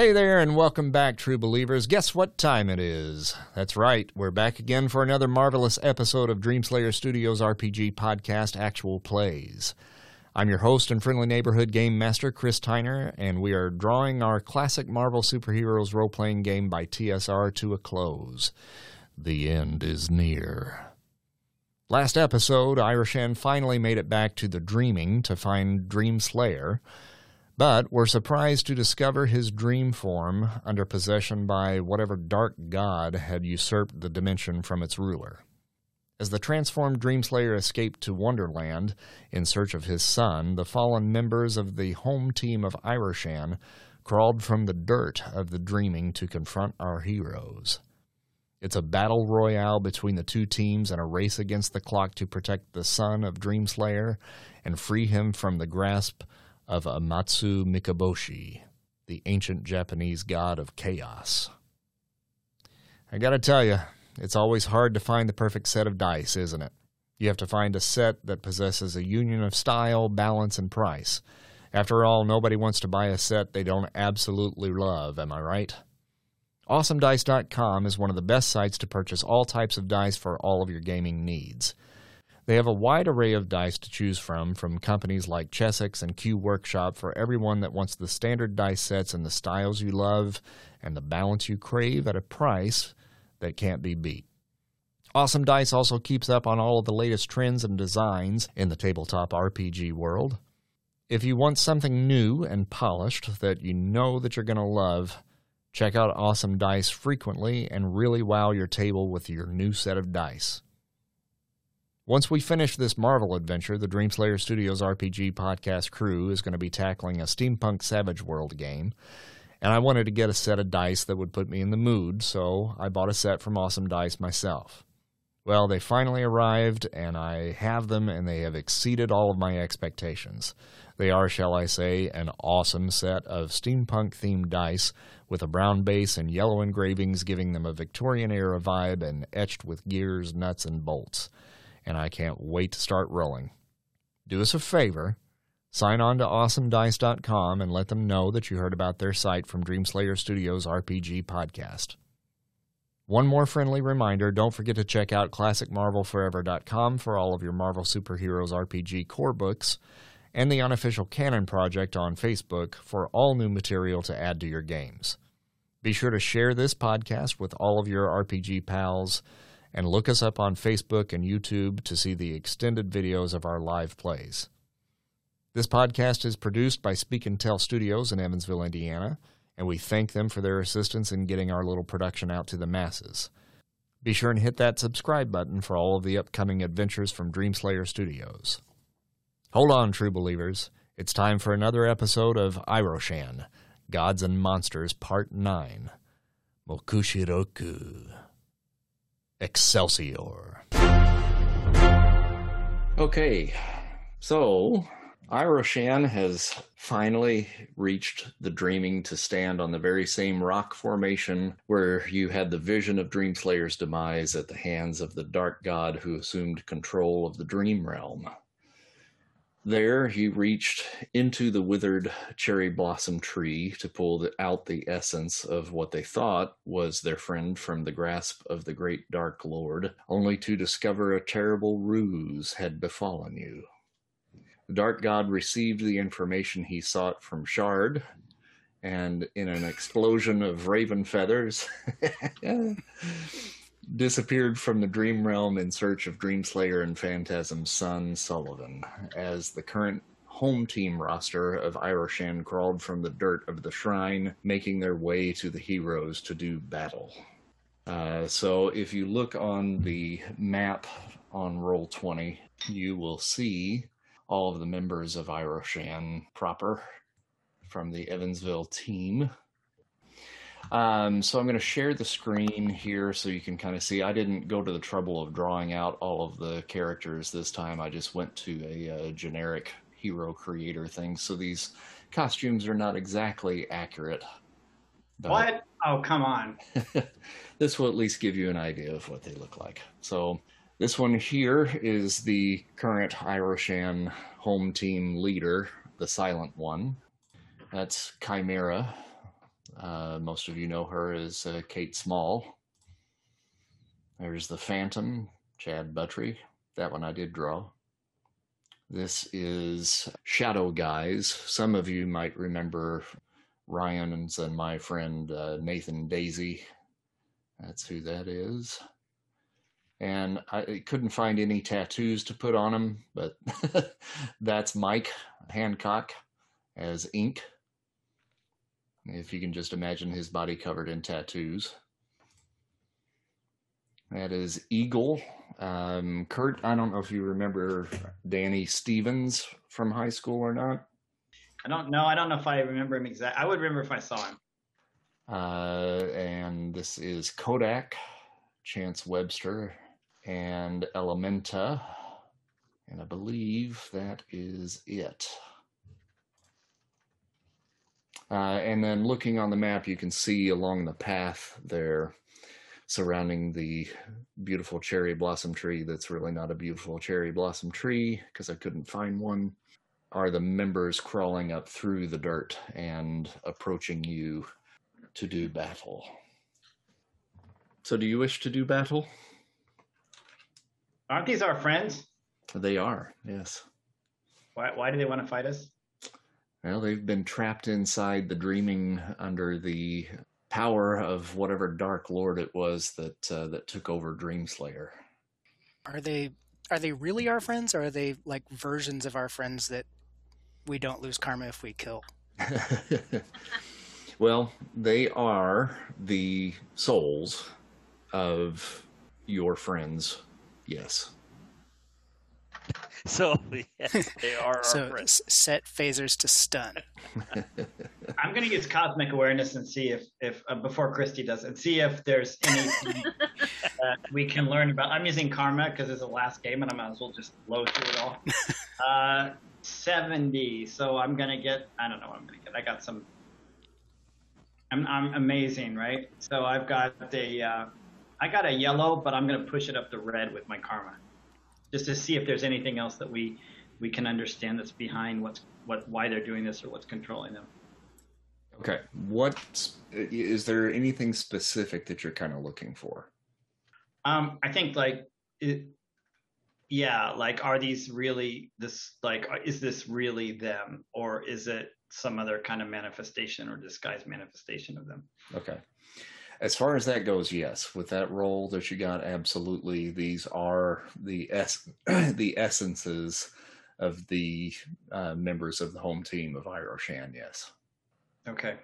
Hey there, and welcome back, true believers. Guess what time it is? That's right, we're back again for another marvelous episode of Dreamslayer Studios RPG podcast, Actual Plays. I'm your host and friendly neighborhood game master, Chris Tyner, and we are drawing our classic Marvel Superheroes role playing game by TSR to a close. The end is near. Last episode, Irishan finally made it back to the Dreaming to find Dream Slayer but were surprised to discover his dream form under possession by whatever dark god had usurped the dimension from its ruler. As the transformed Dreamslayer escaped to Wonderland in search of his son, the fallen members of the home team of Irishan crawled from the dirt of the dreaming to confront our heroes. It's a battle royale between the two teams and a race against the clock to protect the son of Dreamslayer and free him from the grasp of Amatsu Mikaboshi, the ancient Japanese god of chaos. I gotta tell you, it's always hard to find the perfect set of dice, isn't it? You have to find a set that possesses a union of style, balance, and price. After all, nobody wants to buy a set they don't absolutely love, am I right? AwesomeDice.com is one of the best sites to purchase all types of dice for all of your gaming needs. They have a wide array of dice to choose from, from companies like Chessex and Q Workshop for everyone that wants the standard dice sets and the styles you love and the balance you crave at a price that can't be beat. Awesome Dice also keeps up on all of the latest trends and designs in the tabletop RPG world. If you want something new and polished that you know that you're going to love, check out Awesome Dice frequently and really wow your table with your new set of dice. Once we finish this Marvel adventure, the Dreamslayer Studios RPG podcast crew is going to be tackling a steampunk Savage World game. And I wanted to get a set of dice that would put me in the mood, so I bought a set from Awesome Dice myself. Well, they finally arrived, and I have them, and they have exceeded all of my expectations. They are, shall I say, an awesome set of steampunk themed dice with a brown base and yellow engravings giving them a Victorian era vibe and etched with gears, nuts, and bolts and I can't wait to start rolling. Do us a favor, sign on to awesomedice.com and let them know that you heard about their site from Dreamslayer Studios RPG podcast. One more friendly reminder don't forget to check out ClassicMarvelForever.com for all of your Marvel Superheroes RPG core books and the Unofficial Canon Project on Facebook for all new material to add to your games. Be sure to share this podcast with all of your RPG pals and look us up on Facebook and YouTube to see the extended videos of our live plays. This podcast is produced by Speak and Tell Studios in Evansville, Indiana, and we thank them for their assistance in getting our little production out to the masses. Be sure and hit that subscribe button for all of the upcoming adventures from Dreamslayer Studios. Hold on, true believers. It's time for another episode of Iroshan, Gods and Monsters Part 9. Mokushiroku. Excelsior. Okay, so Iroshan has finally reached the dreaming to stand on the very same rock formation where you had the vision of Dreamslayer's demise at the hands of the dark god who assumed control of the dream realm. There, he reached into the withered cherry blossom tree to pull out the essence of what they thought was their friend from the grasp of the great dark lord, only to discover a terrible ruse had befallen you. The dark god received the information he sought from Shard, and in an explosion of raven feathers, disappeared from the dream realm in search of Dreamslayer and Phantasm's son, Sullivan, as the current home team roster of Iroshan crawled from the dirt of the shrine, making their way to the heroes to do battle. Uh, so if you look on the map on Roll20, you will see all of the members of Iroshan proper from the Evansville team. Um, so I'm going to share the screen here so you can kind of see. I didn't go to the trouble of drawing out all of the characters this time. I just went to a, a uh, generic hero creator thing. So these costumes are not exactly accurate. What? Oh, come on. this will at least give you an idea of what they look like. So this one here is the current Iroshan home team leader, the silent one. That's Chimera Uh, most of you know her as uh, Kate Small. There's the Phantom, Chad Buttry. That one I did draw. This is Shadow Guys. Some of you might remember Ryan's and my friend uh, Nathan Daisy. That's who that is. And I couldn't find any tattoos to put on him, but that's Mike Hancock as Ink. If you can just imagine his body covered in tattoos. That is Eagle. Um, Kurt, I don't know if you remember Danny Stevens from high school or not. I don't know. I don't know if I remember him exactly. I would remember if I saw him. Uh, and this is Kodak, Chance Webster, and Elementa. And I believe that is it. Uh, and then looking on the map, you can see along the path there surrounding the beautiful cherry blossom tree that's really not a beautiful cherry blossom tree because I couldn't find one are the members crawling up through the dirt and approaching you to do battle. So, do you wish to do battle? Aren't these our friends? They are, yes. Why, why do they want to fight us? Well, they've been trapped inside the dreaming under the power of whatever dark lord it was that uh, that took over Dreamslayer. Are they are they really our friends, or are they like versions of our friends that we don't lose karma if we kill? well, they are the souls of your friends. Yes. So yes, they are so our friends. set phasers to stun. I'm going to use cosmic awareness and see if, if uh, before Christy does, and see if there's anything that we can learn about. I'm using karma because it's the last game, and I might as well just blow through it all. Uh, 70. So I'm going to get. I don't know what I'm going to get. I got some. I'm I'm amazing, right? So I've got a. Uh, I got a yellow, but I'm going to push it up to red with my karma just to see if there's anything else that we we can understand that's behind what's what why they're doing this or what's controlling them. Okay, what is there anything specific that you're kind of looking for? Um, I think like it, yeah, like are these really this like is this really them or is it some other kind of manifestation or disguised manifestation of them? Okay. As far as that goes, yes. With that role that you got, absolutely, these are the es- the essences of the uh, members of the home team of Iroshan. Yes. Okay.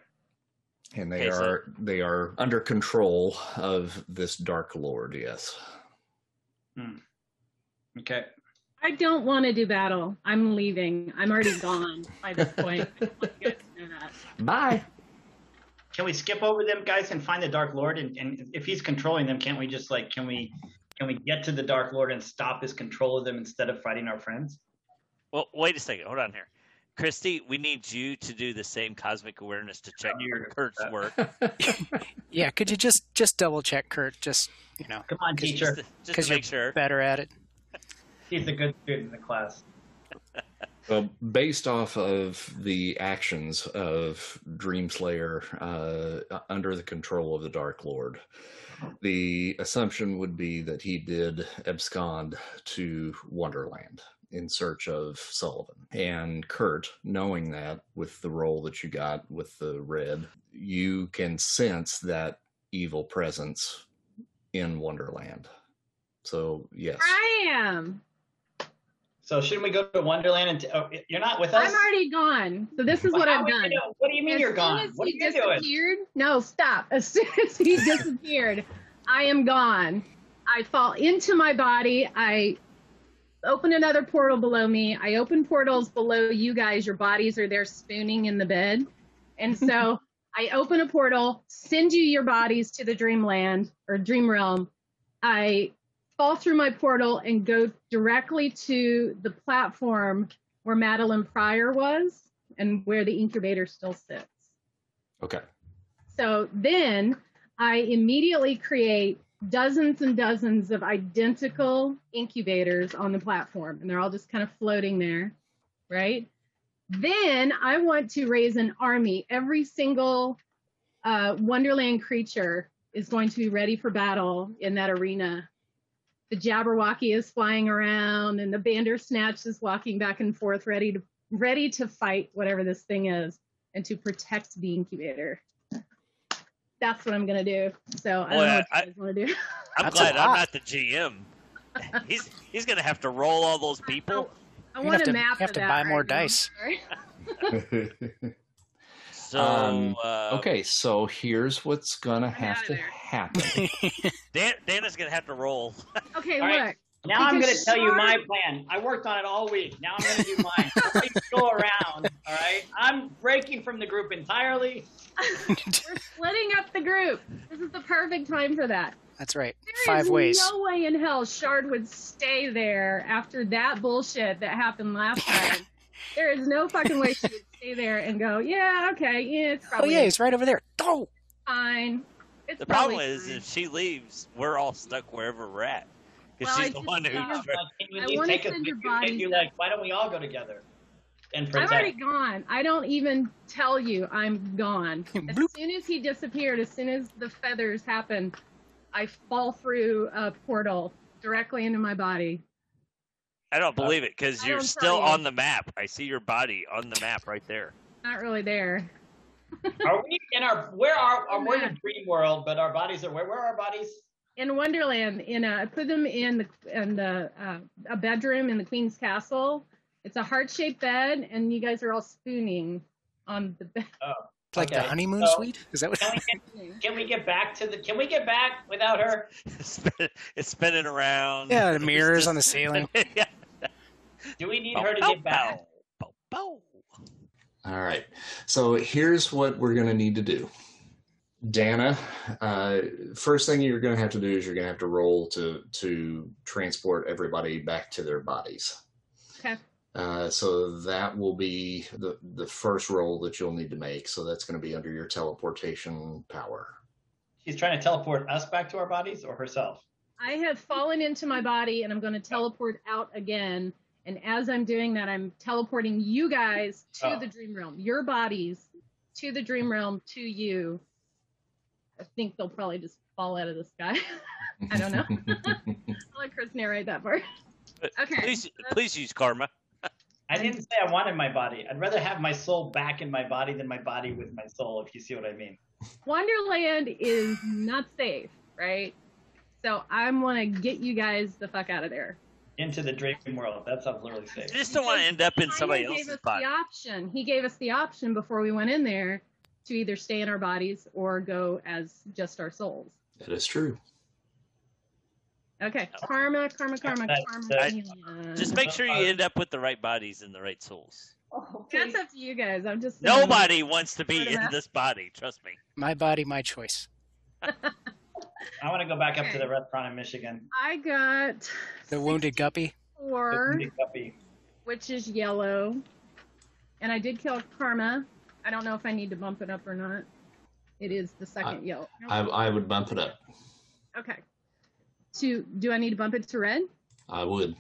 And they okay, are so- they are under control of this Dark Lord. Yes. Hmm. Okay. I don't want to do battle. I'm leaving. I'm already gone by this point. Bye. Can we skip over them guys and find the Dark Lord? And, and if he's controlling them, can't we just like can we can we get to the Dark Lord and stop his control of them instead of fighting our friends? Well, wait a second. Hold on here. Christy, we need you to do the same cosmic awareness to check Kurt's work. yeah, could you just just double check Kurt? Just you know, come on, teacher, just, to, just to make sure better at it. He's a good student in the class. Well, based off of the actions of Dreamslayer uh, under the control of the Dark Lord, the assumption would be that he did abscond to Wonderland in search of Sullivan. And Kurt, knowing that with the role that you got with the red, you can sense that evil presence in Wonderland. So, yes. I am. So shouldn't we go to Wonderland? And t- oh, you're not with us. I'm already gone. So this is well, what I've done. You what do you mean as you're gone? What are you disappeared, doing? No, stop. As soon as he disappeared, I am gone. I fall into my body. I open another portal below me. I open portals below you guys. Your bodies are there spooning in the bed, and so I open a portal, send you your bodies to the dreamland or dream realm. I fall through my portal and go directly to the platform where Madelyne Pryor was and where the incubator still sits. Okay. So then I immediately create dozens and dozens of identical incubators on the platform, and they're all just kind of floating there, right? Then I want to raise an army. Every single uh, Wonderland creature is going to be ready for battle in that arena. The Jabberwocky is flying around, and the Bandersnatch is walking back and forth, ready to ready to fight whatever this thing is, and to protect the incubator. That's what I'm gonna do. So I don't Boy, know what I- you guys want to do. I'm glad I'm lot. not the GM. He's he's gonna have to roll all those people. I You want have a to- map you have of to that buy more now. dice. Sorry. So Um, uh, okay, so here's what's gonna I'm have to there. happen. Dan, Dana's gonna have to roll. Okay, All look. right. Now I'm going to tell you my plan. I worked on it all week. Now I'm going to do mine. Everybody go around. All right. I'm breaking from the group entirely. We're splitting up the group. This is the perfect time for that. That's right. There is Five ways. no way in hell Shard would stay there after that bullshit that happened last time. there is no fucking way she would stay there and go, yeah, okay, yeah, it's oh, probably. Oh yeah, he's right over there. Oh, fine. It's The problem probably is, fine. if she leaves, we're all stuck wherever we're at. Because Well, she's I the just one who. thought- Like, I wanna take us send your you? Can bodies you up. like, why don't we all go together and I'm already gone. I don't even tell you I'm gone. As soon as he disappeared, as soon as the feathers happened, I fall through a portal directly into my body. I don't believe it because you're still you. on the map. I see your body on the map right there. Not really there. Are we in our? Where are? are we're in Yeah. a dream world, but our bodies are where? Where are our bodies? in Wonderland, in a, I put them in the in the uh, a bedroom in the Queen's Castle. It's a heart shaped bed, and you guys are all spooning on the bed. Like the honeymoon so- suite. Is that what? Can we get? Can we get back to the? Can we get back without her? It's, spinning around. Yeah, the mirrors just- on the ceiling. yeah. Do we need Bow, her to bow, get back? bow, bow, bow. All right. So here's what we're going to need to do. Dana, uh, first thing you're going to have to do is you're going to have to roll to to transport everybody back to their bodies. Okay. Uh, so that will be the the first roll that you'll need to make. So that's going to be under your teleportation power. She's trying to teleport us back to our bodies or herself. I have fallen into my body, and I'm going to teleport out again. And as I'm doing that, I'm teleporting you guys to Oh. the dream realm, your bodies to the dream realm, to you. I think they'll probably just fall out of the sky. I don't know. I'll let Chris narrate that part. Okay. Please, please use karma. I didn't say I wanted my body. I'd rather have my soul back in my body than my body with my soul, if you see what I mean. Wonderland is not safe, right? So I'm want to get you guys the fuck out of there. Into the dream world. That sounds literally safe. I just don't want to end up in somebody Simon gave else's us body. the option. He gave us the option before we went in there to either stay in our bodies or go as just our souls. that is true. Okay, karma, karma, karma, That- karma. that- yeah. Just make sure you uh, end up with the right bodies and the right souls. Oh, That's up to you guys. I'm just saying. Nobody wants to be in this body. Trust me. My body, my choice. I want to go back up to Okay. the restaurant in Michigan. I got The wounded guppy. four, Big puppy. which is yellow, and I did kill karma. I don't know if I need to bump it up or not. It is the second yellow. I, I would bump it up. Okay. To do I need to bump it to red? I would.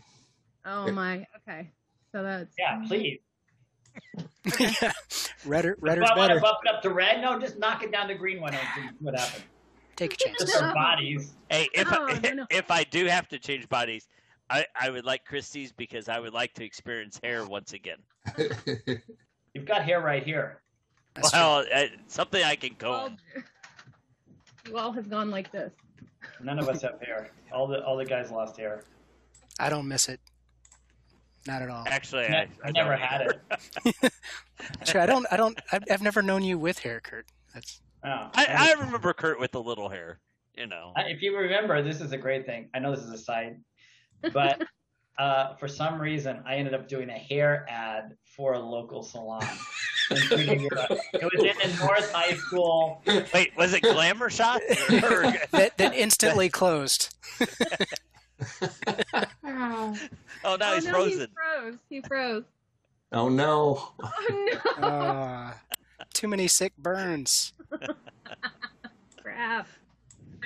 Oh my. Okay. So that's Yeah, please. Redder, Do redder's I want to bump it up to red? No, just knock it down to green. Why don't you? see What happens? Take a chance. Just our bodies. Hey, if No, I, no, no. if I do have to change bodies, I, I would like Christie's because I would like to experience hair once again. You've got hair right here. That's well, uh, something I can go. you all have gone like this. None of us have hair. All the all the guys lost hair. I don't miss it. Not at all. Actually, Ne- I, I never had either. it. Actually, I don't. I don't. I've, I've never known you with hair, Kurt. That's Oh. I, I remember Kurt with the little hair. You know. I- if you remember, this is a great thing. I know this is a side, but uh, for some reason, I ended up doing a hair ad for a local salon. in Figueroa. it was in a North High School. Wait, was it Glamour Shot? That. That instantly closed. Oh, oh, now he's no, frozen. He froze. He froze. oh no. Oh no! Uh, too many sick burns. Crap.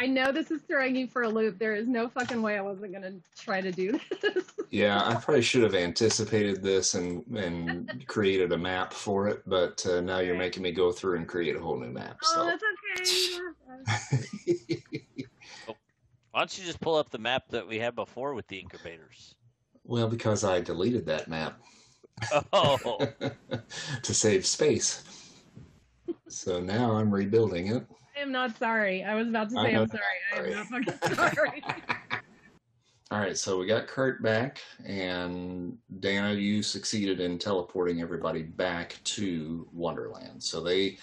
I know this is throwing you for a loop. There is no fucking way I wasn't gonna try to do this. Yeah, I probably should have anticipated this and and created a map for it, but uh, now you're making me go through and create a whole new map. Oh, So that's Why don't you just pull up the map that we had before with the incubators? well, because I deleted that map Oh, to save space. So now I'm rebuilding it. I am not sorry. I was about to I say. I'm sorry. I am not fucking sorry. All right, so we got Kurt back, and Dana, you succeeded in teleporting everybody back to Wonderland. So they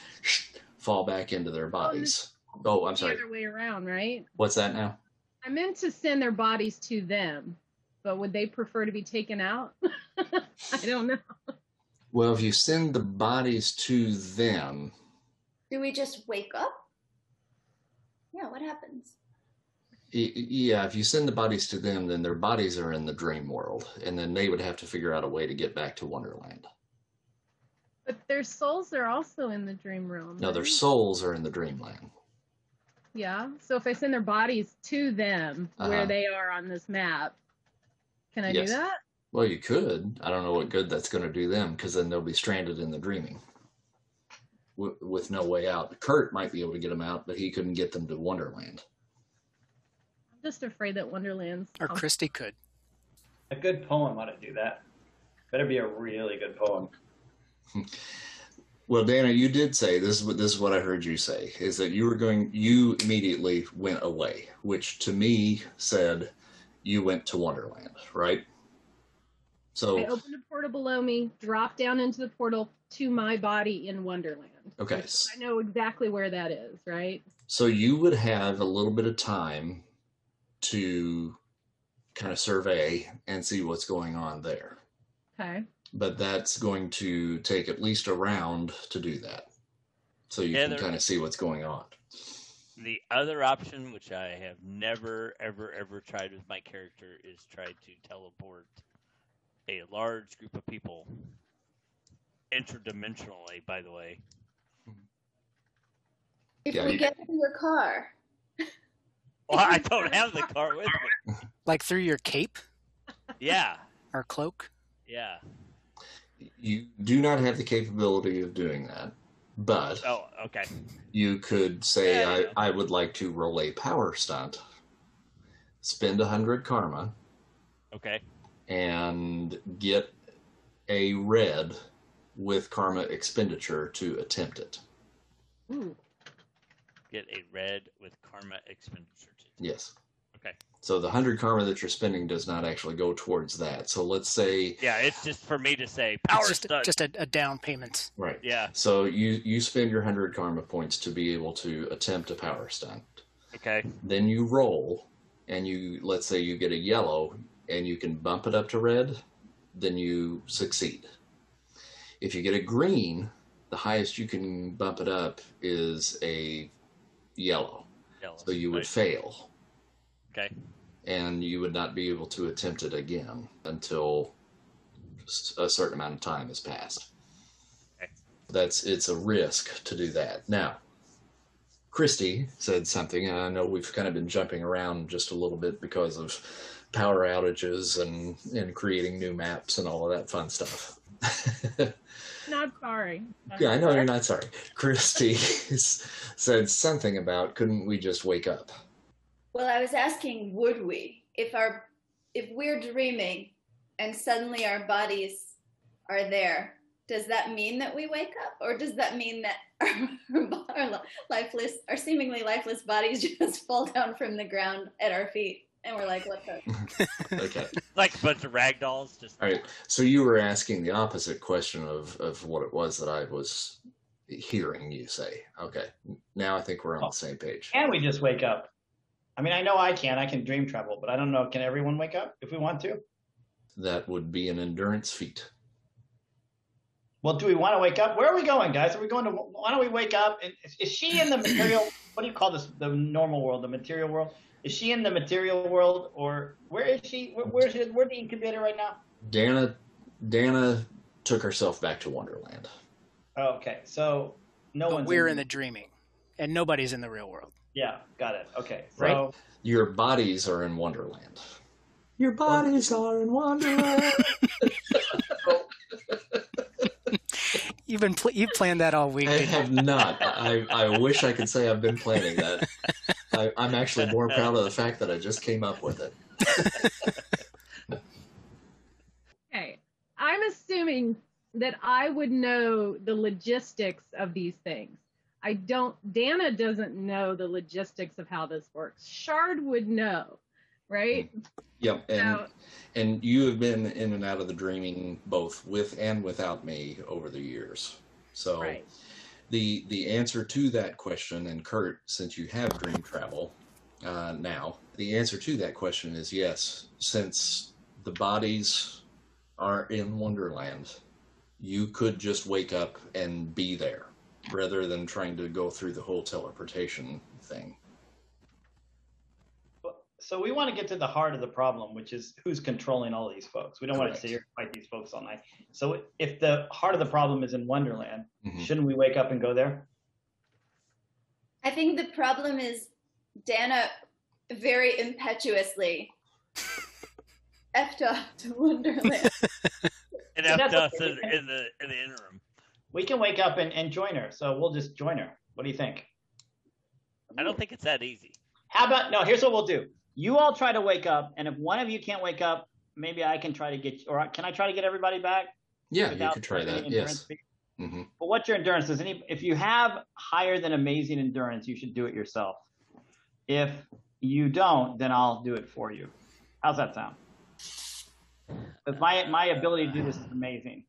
fall back into their oh, bodies. Oh, I'm sorry. The other way around, right? What's that now? I meant to send their bodies to them, but would they prefer to be taken out? I don't know. Well, if you send the bodies to them, Do we just wake up? Yeah, what happens? yeah, if you send the bodies to them, then their bodies are in the dream world, and then they would have to figure out a way to get back to Wonderland. But their souls are also in the dream realm. No, their souls are in the dreamland. Yeah. So if I send their bodies to them Uh-huh. where they are on this map, can I Yes. do that? Well, you could. I don't know what good that's going to do them because then they'll be stranded in the dreaming w- with no way out. Kurt might be able to get them out, but he couldn't get them to Wonderland. I'm just afraid that Wonderland's Or Christy could. A good poem ought to do that. Better be a really good poem. Well, Dana, you did say this is what this is what I heard you say is that you were going. You immediately went away, which to me said you went to Wonderland, right? So I opened a portal below me, dropped down into the portal to my body in Wonderland. Okay, Which I know exactly where that is, right? So you would have a little bit of time to kind of survey and see what's going on there. Okay. But that's going to take at least a round to do that. So you Yeah, can kind of see what's going on. the other option, which I have never, ever, ever tried with my character, is try to teleport a large group of people interdimensionally. By the way, If Yeah, we you- get in your car, well, I don't have the car with me. Like through your cape Yeah, or cloak? yeah. You do not have the capability of doing that, but Oh, okay. you could say, Yeah, yeah. I, I would like to roll a power stunt, spend a hundred karma, Okay. and get a red with karma expenditure to attempt it. Ooh. Get a red with karma expenditure. Yes. Okay. So the hundred karma that you're spending does not actually go towards that. So let's say Yeah, it's just for me to say power It's just, stunt. just a, a down payment. right. Yeah. So you you spend your hundred karma points to be able to attempt a power stunt. Okay. Then you roll, and you let's say you get a yellow, and you can bump it up to red. Then you succeed. If you get a green, the highest you can bump it up is a yellow. Yellow. So you would Right. fail. Okay. and you would not be able to attempt it again until a certain amount of time has passed. Okay. That's it's a risk to do that. Now, Christy said something, and I know we've kind of been jumping around just a little bit because of power outages and and creating new maps and all of that fun stuff. Not sorry. yeah, I know you're not sorry. Christy said something about couldn't we just wake up? well, I was asking, would we, if our, if we're dreaming and suddenly our bodies are there, does that mean that we wake up, or does that mean that our, our lifeless, our seemingly lifeless bodies just fall down from the ground at our feet, and we're like, what the? Okay. Like a bunch of rag dolls. Just All right. So you were asking the opposite question of, of what it was that I was hearing you say. Okay. Now I think we're on Oh. the same page. Can we just wake up? I mean, I know I can. I can dream travel, but I don't know. Can everyone wake up if we want to? That would be an endurance feat. Well, do we want to wake up? Where are we going, guys? Are we going to? Why don't we wake up? Is, is she in the material? what do you call this? The normal world, the material world. Is she in the material world, or where is she? Where, where's she, where's the incubator right now? Dana Dana took herself back to Wonderland. Oh, okay, so no But one's. we're in the dreaming, and nobody's in the real world. Yeah, got it. Okay, so Right. Your bodies are in Wonderland. Your bodies are in Wonderland. You've been pl- you've planned that all week. I have not. I, I wish I could say I've been planning that. I, I'm actually more proud of the fact that I just came up with it. Okay. I'm assuming that I would know the logistics of these things. I don't, Dana doesn't know the logistics of how this works. Shard would know, right? Mm. Yep, and So, and you have been in and out of the dreaming both with and without me over the years. So right. The the answer to that question, and Kurt, since you have dream travel uh, now, the answer to that question is yes. Since the bodies are in Wonderland, you could just wake up and be there, rather than trying to go through the whole teleportation thing. So we want to get to the heart of the problem, which is who's controlling all these folks. We don't want to Correct. sit here and fight these folks all night. So if the heart of the problem is in Wonderland, Mhm. shouldn't we wake up and go there? I think the problem is Dana very impetuously effed off to Wonderland. And That's after us okay. in, in the in the interim. We can wake up and, and join her. So we'll just join her. What do you think? I don't think it's that easy. How about no? Here's what we'll do. You all try to wake up, and if one of you can't wake up, maybe I can try to get, or can I try to get everybody back? Yeah, you without could try that. Yes. feat? hmm But what's your endurance? Does any if you have higher than amazing endurance, you should do it yourself. If you don't, then I'll do it for you. How's that sound? Because my my ability to do this is amazing.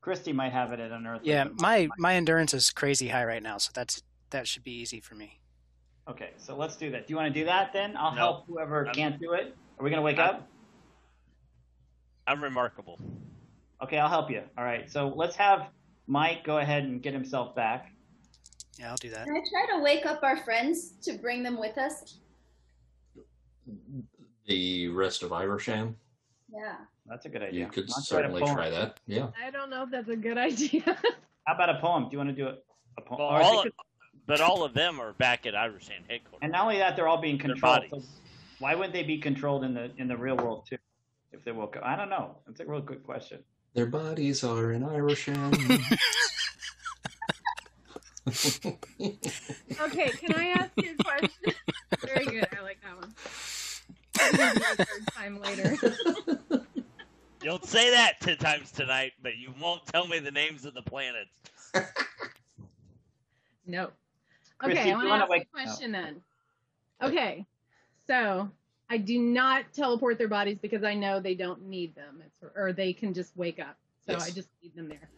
Christy might have it at Unearth. Yeah, my my endurance is crazy high right now, so that's that should be easy for me. Okay, so let's do that. Do you want to do that then? I'll No. help whoever I'm- can't do it. Are we gonna wake I'm- up? I'm remarkable. Okay, I'll help you. All right, so let's have Mike go ahead and get himself back. Yeah, I'll do that. Can I try to wake up our friends to bring them with us? The rest of Irishan, Yeah. That's a good idea. you could I'll certainly try that. Yeah. I don't know if that's a good idea. How about a poem? Do you want to do a, a poem? Well, Or it all, good- but all of them are back at Irishan headquarters. and not only that, they're all being Their controlled. So why wouldn't they be controlled in the in the real world too? If they woke up, I don't know. That's a real good question. Their bodies are in Irishan. okay, can I ask you a question? Very good. I like that one. I'll give you a third time later. You'll say that ten times tonight, but you won't tell me the names of the planets. No. Christy, Okay, I want wanna ask wake- a question then. Okay, so I do not teleport their bodies because I know they don't need them, it's, or they can just wake up. So Yes. I just leave them there.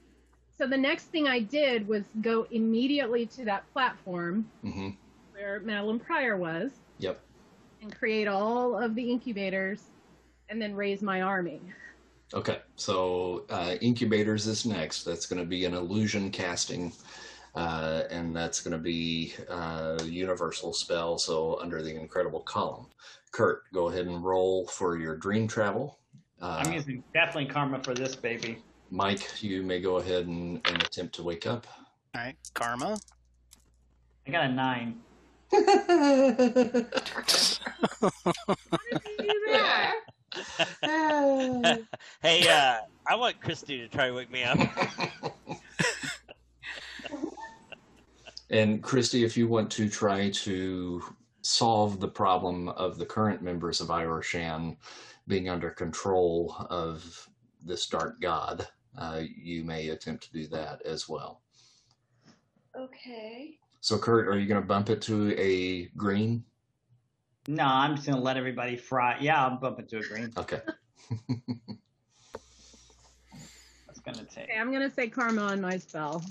So the next thing I did was go immediately to that platform hmm where Madelyne Pryor was Yep. and create all of the incubators and then raise my army. Okay. So uh, incubators is next. That's going to be an illusion casting, uh, and that's going to be uh, universal spell. So under the incredible column, Kurt, go ahead and roll for your dream travel. Uh, I'm using definitely karma for this baby. Mike, you may go ahead and, and attempt to wake up. All right, karma. I got a nine. How did you do that? hey, uh, I want Christy to try to wake me up. And Christy, if you want to try to solve the problem of the current members of Irishan being under control of this dark god, uh, you may attempt to do that as well. Okay. So, Kurt, are you going to bump it to a green? No, I'm just gonna let everybody fry. Yeah, I'm bumping to a green. Okay. That's gonna take. Okay, I'm gonna say karma on my spell.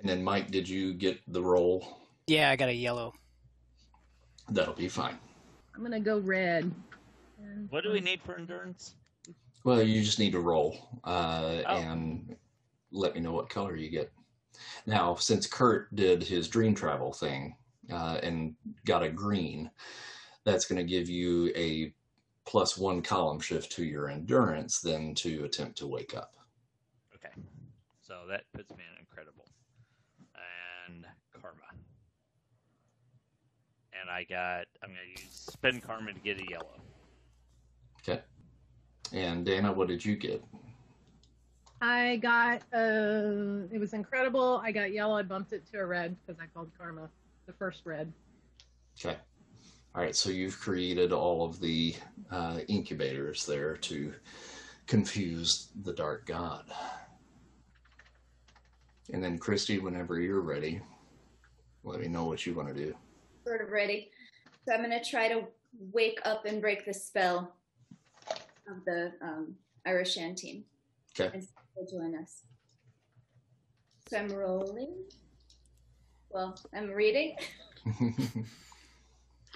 And then, Mike, did you get the roll? Yeah, I got a yellow. That'll be fine. I'm gonna go red. What do we need for endurance? Well, you just need to roll uh, Oh. and let me know what color you get. Now, since Kurt did his dream travel thing uh, and got a green, that's going to give you a plus one column shift to your endurance then to attempt to wake up. Okay, so that puts me in incredible and karma, and I got. I'm gonna use spend karma to get a yellow. Okay. And Dana, what did you get? I got uh it was incredible. I got yellow. I bumped it to a red because I called karma the first red. Okay. All right, so you've created all of the uh, incubators there to confuse the dark god. And then, Christy, whenever you're ready, let me know what you want to do. Sort of ready. So I'm gonna try to wake up and break the spell of the um, Irishan team. Okay. And join us. So I'm rolling. Well, I'm reading.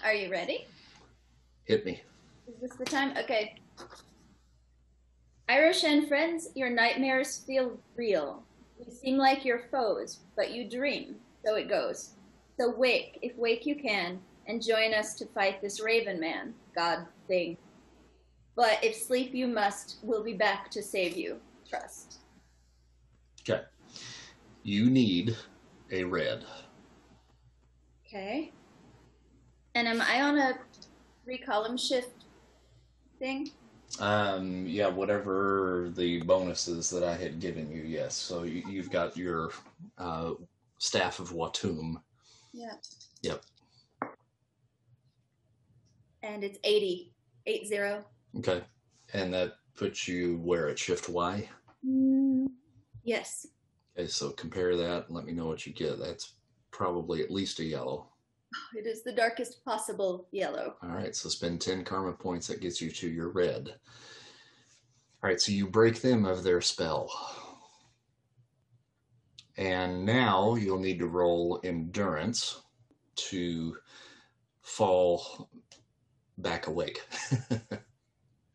Are you ready? Hit me. Is this the time? Okay. Irish and friends, your nightmares feel real. You seem like your foes, but you dream. So it goes. So wake, if wake you can, and join us to fight this Raven Man, God thing. But if sleep you must, we'll be back to save you. Trust. Okay. You need a red. Okay. And am I on a three column shift thing? Um, yeah, whatever the bonuses that I had given you, yes. So you, you've got your uh, staff of Watum. Yeah. Yep. And it's 80. 80. Okay. And that puts you where at shift Y? Mm, yes. Okay, so compare that and let me know what you get. That's probably at least a yellow. It is the darkest possible yellow. All right, so spend 10 karma points. That gets you to your red. All right, so you break them of their spell. And now you'll need to roll endurance to fall back awake.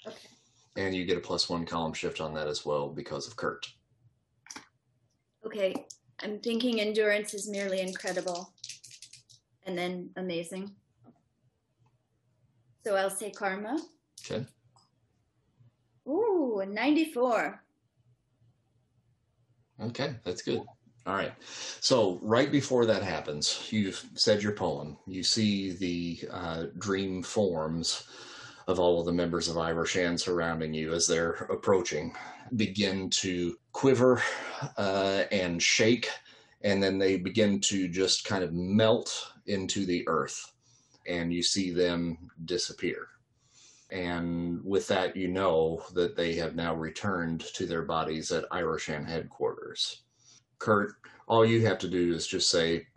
Okay. And you get a plus one column shift on that as well because of Kurt. Okay. I'm thinking endurance is merely incredible. And then amazing. So I'll say karma. Okay. Ooh, 94. Okay, that's good. All right. So right before that happens, you've said your poem. You see the uh, dream forms of all of the members of Irishan surrounding you as they're approaching begin to quiver uh, and shake, and then they begin to just kind of melt into the earth, and you see them disappear. And with that, you know that they have now returned to their bodies at Irishan headquarters. Kurt, all you have to do is just say,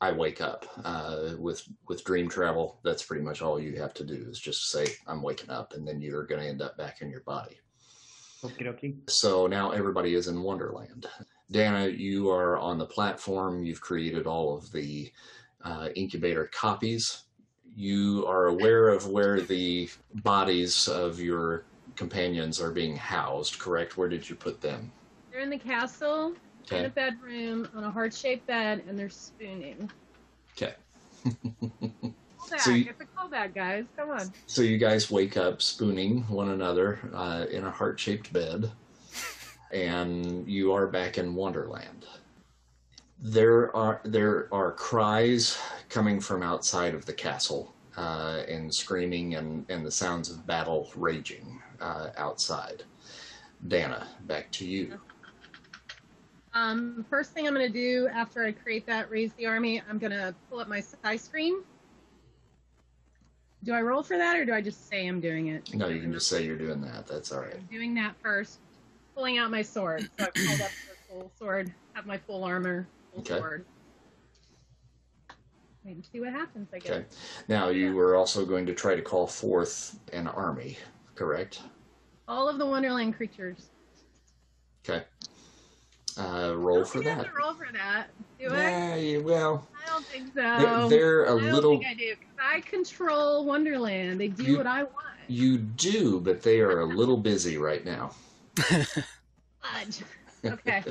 "I wake up." Uh, with with dream travel, that's pretty much all you have to do is just say, "I'm waking up," and then you're going to end up back in your body. Okie dokie. So now everybody is in Wonderland. Dana, you are on the platform. You've created all of the uh, incubator copies. You are aware of where the bodies of your companions are being housed, correct? Where did you put them? They're in the castle, in a bedroom, on a heart shaped bed, and they're spooning. Okay. So you- it's a callback, guys. Come on. So you guys wake up spooning one another uh, in a heart shaped bed, and you are back in Wonderland. There are there are cries coming from outside of the castle, uh, and screaming and, and the sounds of battle raging uh, outside. Dana, back to you. Um, first thing I'm going to do after I create that raise the army, I'm going to pull up my sky screen. Do I roll for that or do I just say I'm doing it? No, you can just say you're doing that. That's all right. I'm doing that first. Pulling out my sword. So I've pulled up the full sword, have my full armor, full Okay. sword. Wait and see what happens, I guess. Okay. Now you were also going to try to call forth an army, correct? All of the Wonderland creatures. Okay. Uh, roll for don't think I that. have to roll for that. Do I? Yeah, you, well, I don't think so. they're, they're a I don't little. think I do. 'cause I control Wonderland. They do You- what I want. You do, but they are a little busy right now. Fudge. Okay.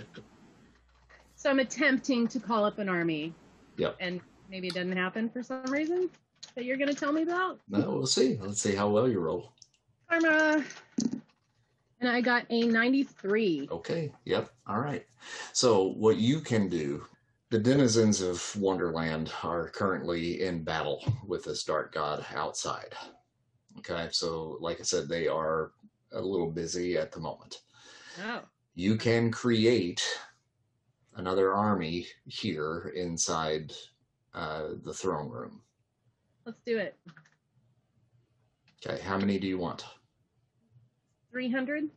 so I'm attempting to call up an army. Yep. And maybe it doesn't happen for some reason that you're going to tell me about. No, we'll see. Let's see how well you roll. Karma. And I got a 93. Okay. Yep. All right. So what you can do. The denizens of Wonderland are currently in battle with this dark god outside. Okay, so like I said, they are a little busy at the moment. Oh. you can create another army here inside uh, the throne room. Let's do it. Okay, how many do you want? 300?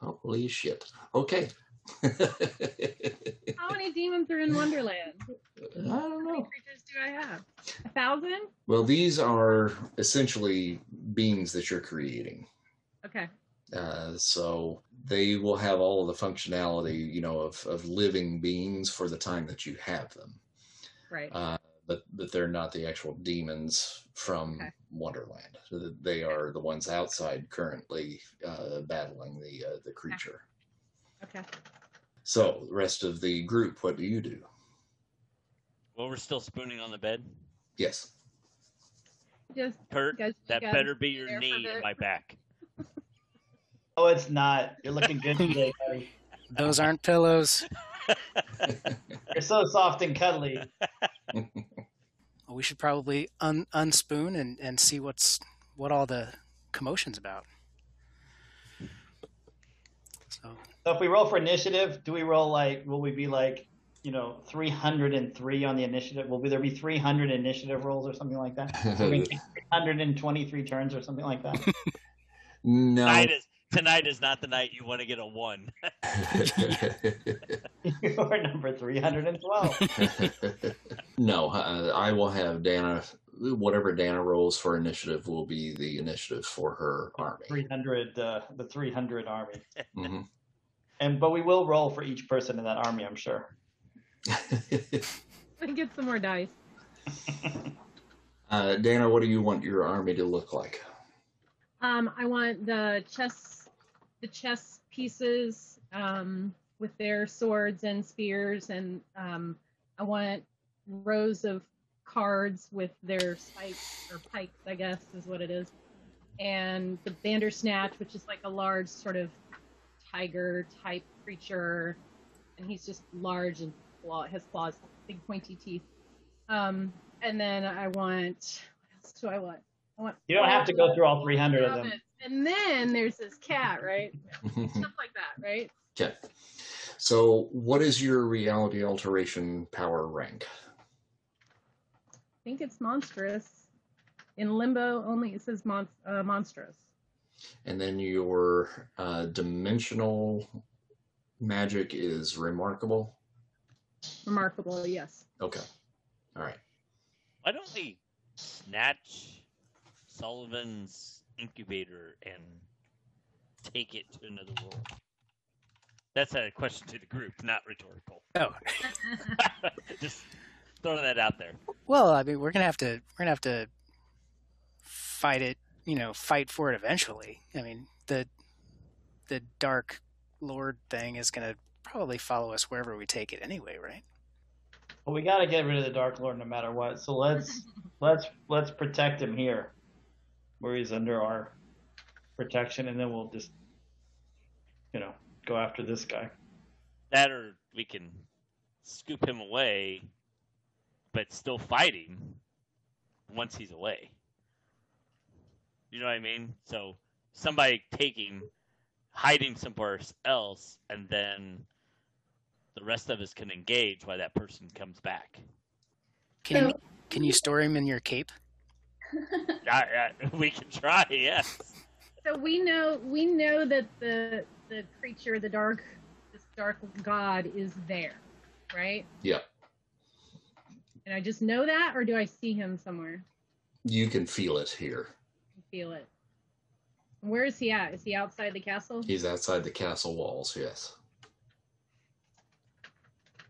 Holy shit. Okay. How many demons are in Wonderland? I don't know. How many creatures do I have? A thousand? Well, these are essentially beings that you're creating. Okay. Uh, so they will have all of the functionality, you know, of, of living beings for the time that you have them. Right. Uh, but but they're not the actual demons from Okay. Wonderland. They are the ones outside currently uh, battling the uh, the creature. Okay. So the rest of the group, what do you do? Well, we're still spooning on the bed. Yes. Just Kurt, guys, that guys better be your there for a knee bit. and my back. Oh, it's not. You're looking good today, buddy. Those aren't pillows. You're so soft and cuddly. Well, we should probably un- unspoon and, and see what's what all the commotion's about. So So if we roll for initiative, do we roll like? Will we be like, you know, 303 on the initiative? Will there be 300 initiative rolls or something like that? Will we take 323 turns or something like that? no. Tonight is not the night you want to get a one. You're number 312. no, uh, I will have Dana. Whatever Dana rolls for initiative will be the initiative for her army. 300, uh, the 300 army. Mhm. And but we will roll for each person in that army, I'm sure. and get some more dice. uh, Dana, what do you want your army to look like? Um, I want the chess, the chess pieces um, with their swords and spears, and um, I want rows of cards with their spikes or pikes, I guess is what it is, and the Bandersnatch, which is like a large sort of tiger type creature, and he's just large and claw, has claws, big pointy teeth. Um, and then I want, what else do I want? I want You don't have to go through all 300 of them. And then there's this cat, right? Stuff like that, right? okay. So, what is your reality alteration power rank? I think it's monstrous. In limbo, only it says mon- uh, monstrous. And then your uh, dimensional magic is remarkable. Remarkable, yes. Okay. All right. Why don't we snatch Sullivan's incubator and take it to another world? That's a question to the group, not rhetorical. oh Just throwing that out there. well, I mean we're gonna have to we're gonna have to fight it, you know, fight for it eventually. I mean the the dark lord thing is gonna probably follow us wherever we take it anyway, right? But we got to get rid of the Dark Lord no matter what. So let's let's let's protect him here, where he's under our protection, and then we'll just, you know, go after this guy. That or we can scoop him away, but still fighting once he's away. You know what I mean? So somebody taking, hiding somewhere else, and then the rest of us can engage while that person comes back. Can you can you store him in your cape? I, I, we can try, yes. So we know we know that the the creature, the dark this dark god is there, right? Yeah. And I just know that or do I see him somewhere? You can feel it here. Feel it. Where is he at? Is he outside the castle? He's outside the castle walls, yes.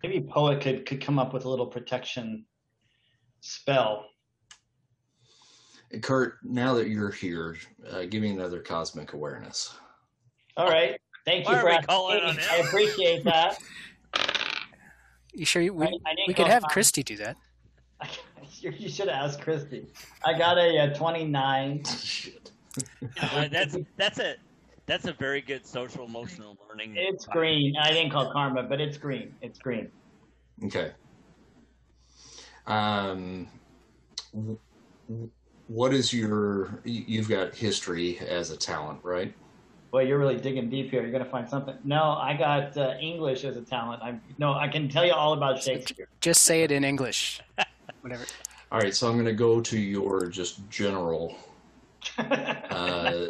Maybe Poet could could come up with a little protection spell. And Kurt, now that you're here, uh, give me another cosmic awareness. All right. Thank you are for asking. calling on him? I appreciate that. You sure you, we, I- I we could have if Christy do that? you should have asked Christy. I got a, uh 29. Uh, that's that's a that's a very good social emotional learning. It's green. I didn't call karma, but it's green. It's green. Okay. Um, w- w- what is your? You've got history as a talent, right? Well, you're really digging deep here. You're gonna find something. No, I got uh, English as a talent. I no, I can tell you all about Shakespeare. Just say it in English. Whatever. All right, so I'm going to go to your just general uh,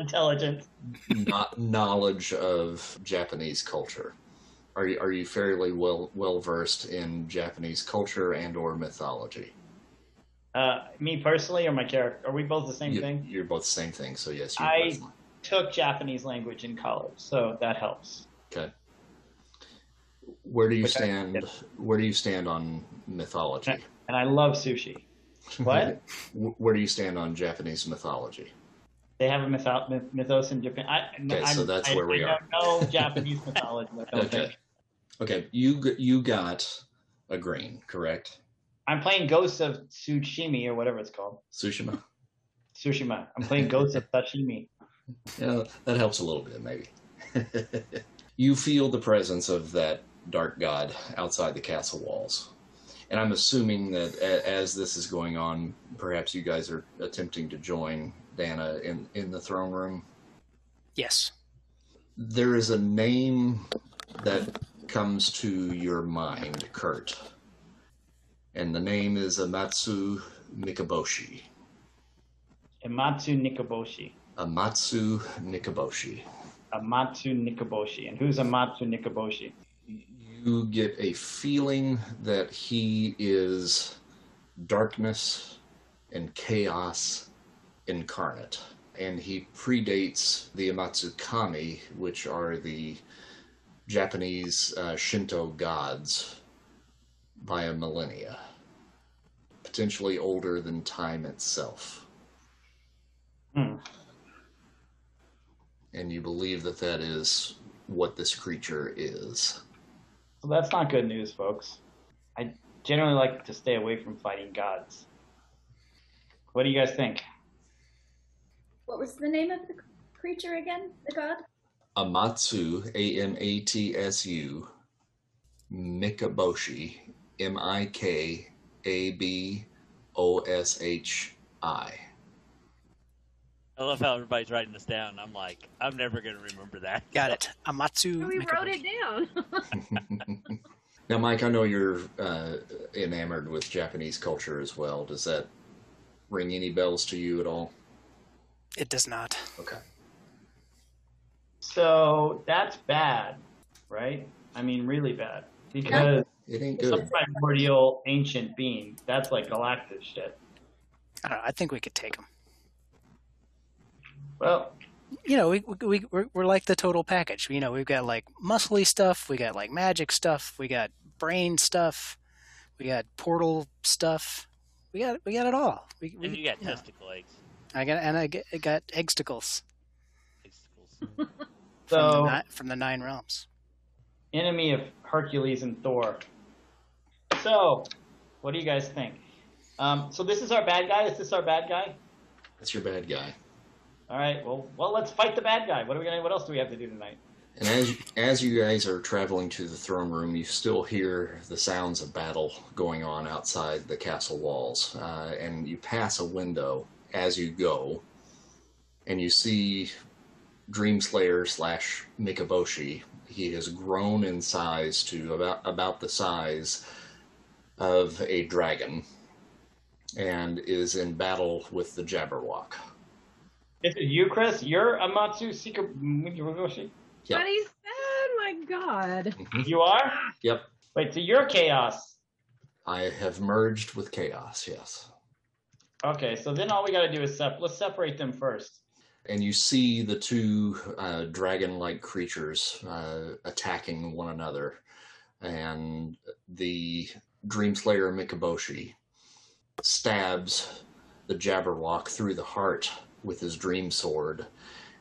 Intelligent. not knowledge of Japanese culture. Are you are you fairly well well versed in Japanese culture and or mythology? Uh, me personally, or my character? Are we both the same You, thing? you're both the same thing, so yes. I- personally. Took Japanese language in college, so that helps. Okay. Where do you Which stand? Where do you stand on mythology? And I love sushi. What? Where do you stand on Japanese mythology? They have a mytho- myth- mythos in Japan. I, Okay, so I'm- that's I- where we I are. don't know Japanese mythology. Okay. think. Okay, you you got a green, correct? I'm playing Ghosts of Tsushima or whatever it's called. Tsushima. Tsushima. I'm playing Ghosts of Sashimi. Yeah, that helps a little bit, maybe. you feel the presence of that dark god outside the castle walls. And I'm assuming that a- as this is going on, perhaps you guys are attempting to join Dana in, in the throne room. Yes. There is a name that comes to your mind, Kurt. And the name is Amatsu Mikaboshi. Amatsu Nikaboshi. Amatsu Nikaboshi. Amatsu Nikaboshi. And who's Amatsu Nikaboshi? you get a feeling that he is darkness and chaos incarnate. And he predates the Amatsu Kami, which are the Japanese uh, Shinto gods, by a millennia. Potentially older than time itself. Hmm. And you believe that that is what this creature is. Well, that's not good news, folks. I generally like to stay away from fighting gods. What do you guys think? What was the name of the creature again? The god? Amatsu, A M A T S U, Mikaboshi, M I K A B O S H I. I love how everybody's writing this down. I'm like, I'm never going to remember that. Got it. Amatsu. We wrote it down. now, Mike, I know you're uh, enamored with Japanese culture as well. Does that ring any bells to you at all? It does not. Okay. So that's bad, right? I mean, really bad. Because It ain't some primordial ancient being, that's like galactic shit. I don't know. I think we could take them. Well, You know, we we we're, we're like the total package. You know, we've got like muscly stuff, we got like magic stuff, we got brain stuff, we got portal stuff. We got we got it all. We, we And you got know, testicle eggs. I got and I, get, I got eggsticles Testicles. from, so the, from the nine realms. enemy of Hercules and Thor. So, what do you guys think? Um, so this is our bad guy. Is this our bad guy? That's your bad guy. All right. Well, well, let's fight the bad guy. What are we gonna? What else do we have to do tonight? And as as you guys are traveling to the throne room, you still hear the sounds of battle going on outside the castle walls, uh, and you pass a window as you go, and you see Dreamslayer slash Mikaboshi. He has grown in size to about about the size of a dragon, and is in battle with the Jabberwock. This is you, Chris. You're Amatsu Sika Mikiboshi. Yep. But he said, my God. Mhm. You are. Yep, Wait. So you're Chaos. I have merged with Chaos. Yes. Okay. So then all we got to do is sep- let's separate them first. and you see the two uh, dragon-like creatures uh, attacking one another, and the Dreamslayer Mikaboshi stabs the Jabberwock through the heart with his dream sword,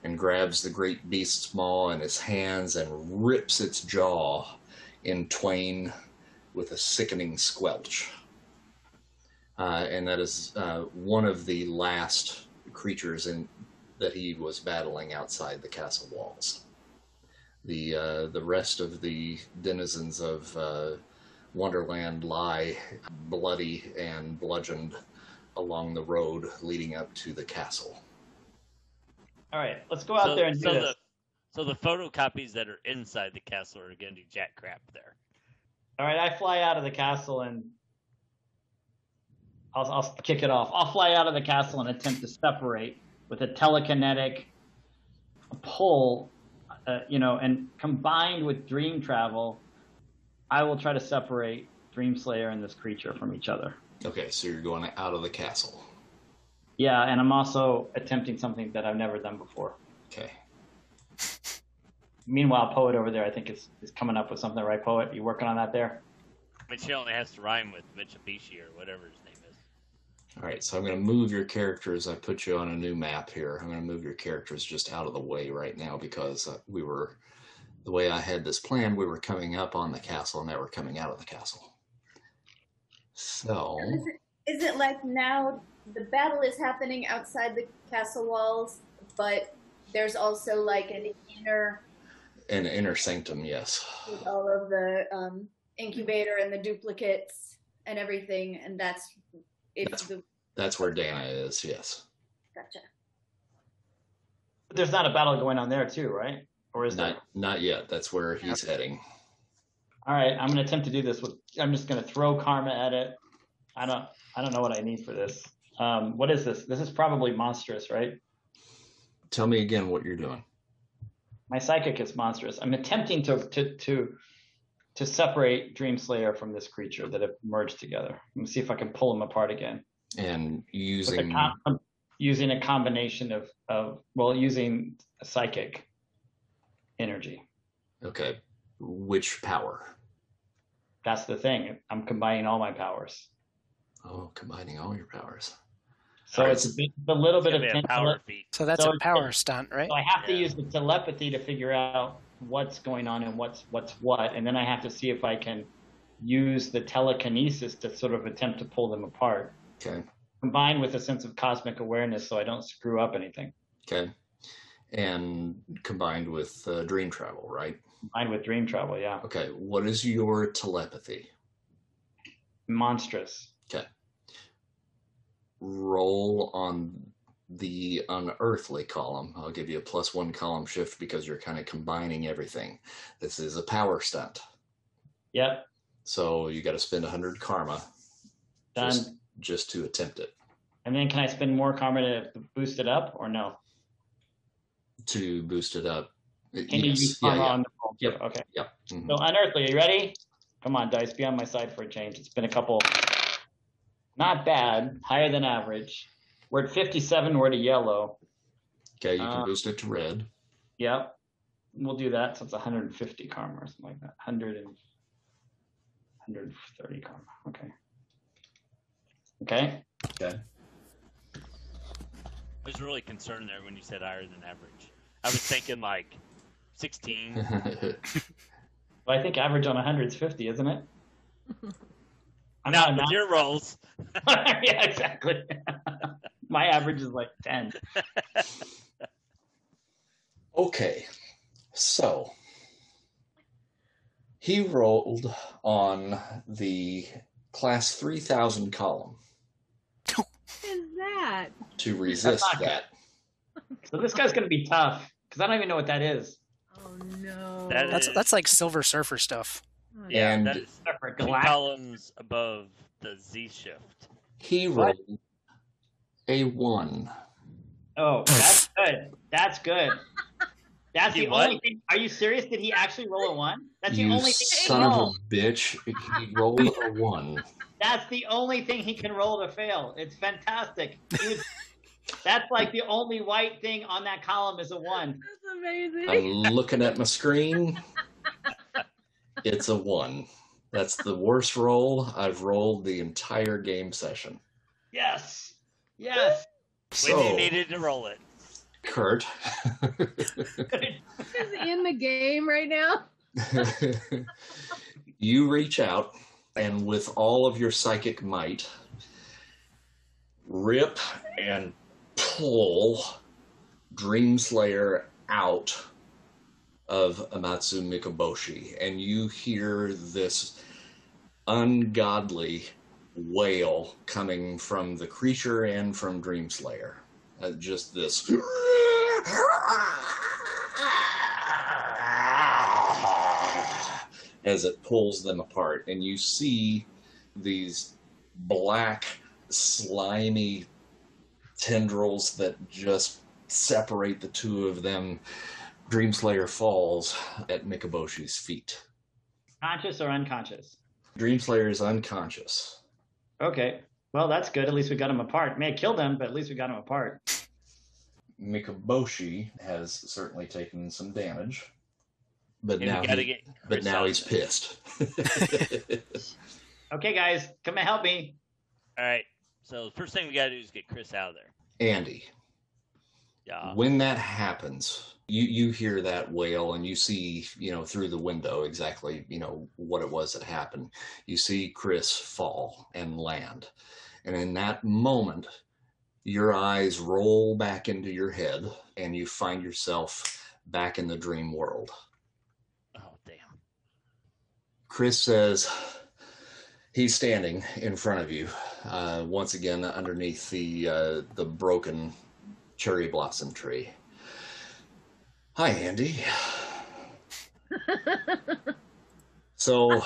and grabs the great beast's maw in his hands and rips its jaw in twain with a sickening squelch. Uh, and that is uh, one of the last creatures in that he was battling outside the castle walls. The uh, the rest of the denizens of uh, Wonderland lie bloody and bludgeoned along the road leading up to the castle. All right, let's go out so, there and do so this. the so the photocopies that are inside the castle are going to do jack crap there. All right, I fly out of the castle and I'll, I'll kick it off. I'll fly out of the castle and attempt to separate with a telekinetic pull, uh, you know, and combined with dream travel, I will try to separate Dream Slayer and this creature from each other. Okay, so you're going out of the castle. Yeah, and I'm also attempting something that I've never done before. Okay. Meanwhile, Poet over there, I think, is, is coming up with something, right, Poet? You working on that there? I mean, she only has to rhyme with Mitsubishi or whatever his name is. All right, so I'm going to move your characters. I put you on a new map here. I'm going to move your characters just out of the way right now because uh, we were, the way I had this planned, we were coming up on the castle and now we're coming out of the castle. So, Is it, is it like now the battle is happening outside the castle walls, but there's also like an inner an inner sanctum, yes. with all of the um, incubator and the duplicates and everything, and that's if That's- the That's where Dana is, yes. gotcha. But there's not a battle going on there, too, right? Or is? Not not yet. That's where he's heading. All right, I'm gonna attempt to do this with. I'm just gonna throw karma at it. I don't. I don't know what I need for this. Um, what is this? This is probably monstrous, right? Tell me again what you're doing. My psychic is monstrous. I'm attempting to to to to separate Dream Slayer from this creature that have merged together. Let me see if I can pull them apart again. And With a using com- using a combination of of well, using a psychic energy. okay, which power? That's the thing. I'm combining all my powers. Oh, combining all your powers. So All right, it's a, bit, a little It's bit of a ten- power feat. So that's So a it's- power stunt, right? So I have to use the telepathy to figure out what's going on and what's what's what, and then I have to see if I can use the telekinesis to sort of attempt to pull them apart, Okay, combined with a sense of cosmic awareness, so I don't screw up anything. okay. And combined with uh, dream travel, right? Combined with dream travel, yeah, Okay, what is your telepathy? monstrous. Okay. Roll on the unearthly column. I'll give you a plus one column shift because you're kind of combining everything. This is a power stunt. Yep, So you got to spend 100 karma done. just, just to attempt it. And then can I spend more karma to boost it up, or no? To boost it up. Can you use yeah, yeah, on the roll? Yep. Okay. yep. mhm. So unearthly, are you ready? Come on, dice, be on my side for a change. It's been a couple, not bad, higher than average. We're at 57. We're at a yellow. Okay, you can Uh, boost it to red. Yep. We'll do that. So it's 150 karma or something like that. 100 and 130 karma. Okay. Okay. Okay. I was really concerned there when you said higher than average. I was thinking like 16. Well, I think average on 100 is 50, isn't it? I'm Not not. with your rolls. yeah, exactly. my average is like 10. okay, so he rolled on the class 3000 column What is that? to resist not good. that. So this guy's going to be tough because I don't even know what that is. Oh no. That That's is- that's like Silver Surfer stuff. Oh, Yeah, And- that is Separate two columns above the Z shift. He rolled a 1. Oh, that's good. That's good. That's He the what? only thing. Are you serious? Did he actually roll a one? That's the you only thing. he son of a bitch. He rolled a 1. That's the only thing he can roll to fail. It's fantastic. He was- that's like the only white thing on that column is a one. That's amazing. I'm looking at my screen. It's a 1. That's the worst roll I've rolled the entire game session. Yes. Yes. When you needed to roll it. Kurt, Is in the game right now. you reach out and with all of your psychic might, rip and pull Dreamslayer out of Amatsu Mikaboshi, and you hear this ungodly wail coming from the creature and from Dreamslayer. Uh, just this. as it pulls them apart, and you see these black, slimy tendrils that just separate the two of them. Dreamslayer falls at Mikaboshi's feet. Conscious or unconscious? Dreamslayer is unconscious. Okay. Well, that's good. At least we got him apart. May have killed him, but at least we got him apart. Mikaboshi has certainly taken some damage, but And now he- but now he's pissed. Okay, guys, come and help me. All right. So the first thing we gotta do is get Chris out of there. Andy, Yeah. when that happens, you you hear that wail and you see, you know, through the window exactly, you know, what it was that happened. You see Chris fall and land. And in that moment, your eyes roll back into your head and you find yourself back in the dream world. Oh damn. Chris says he's standing in front of you, uh, once again underneath the uh, the broken cherry blossom tree. Hi, Andy. so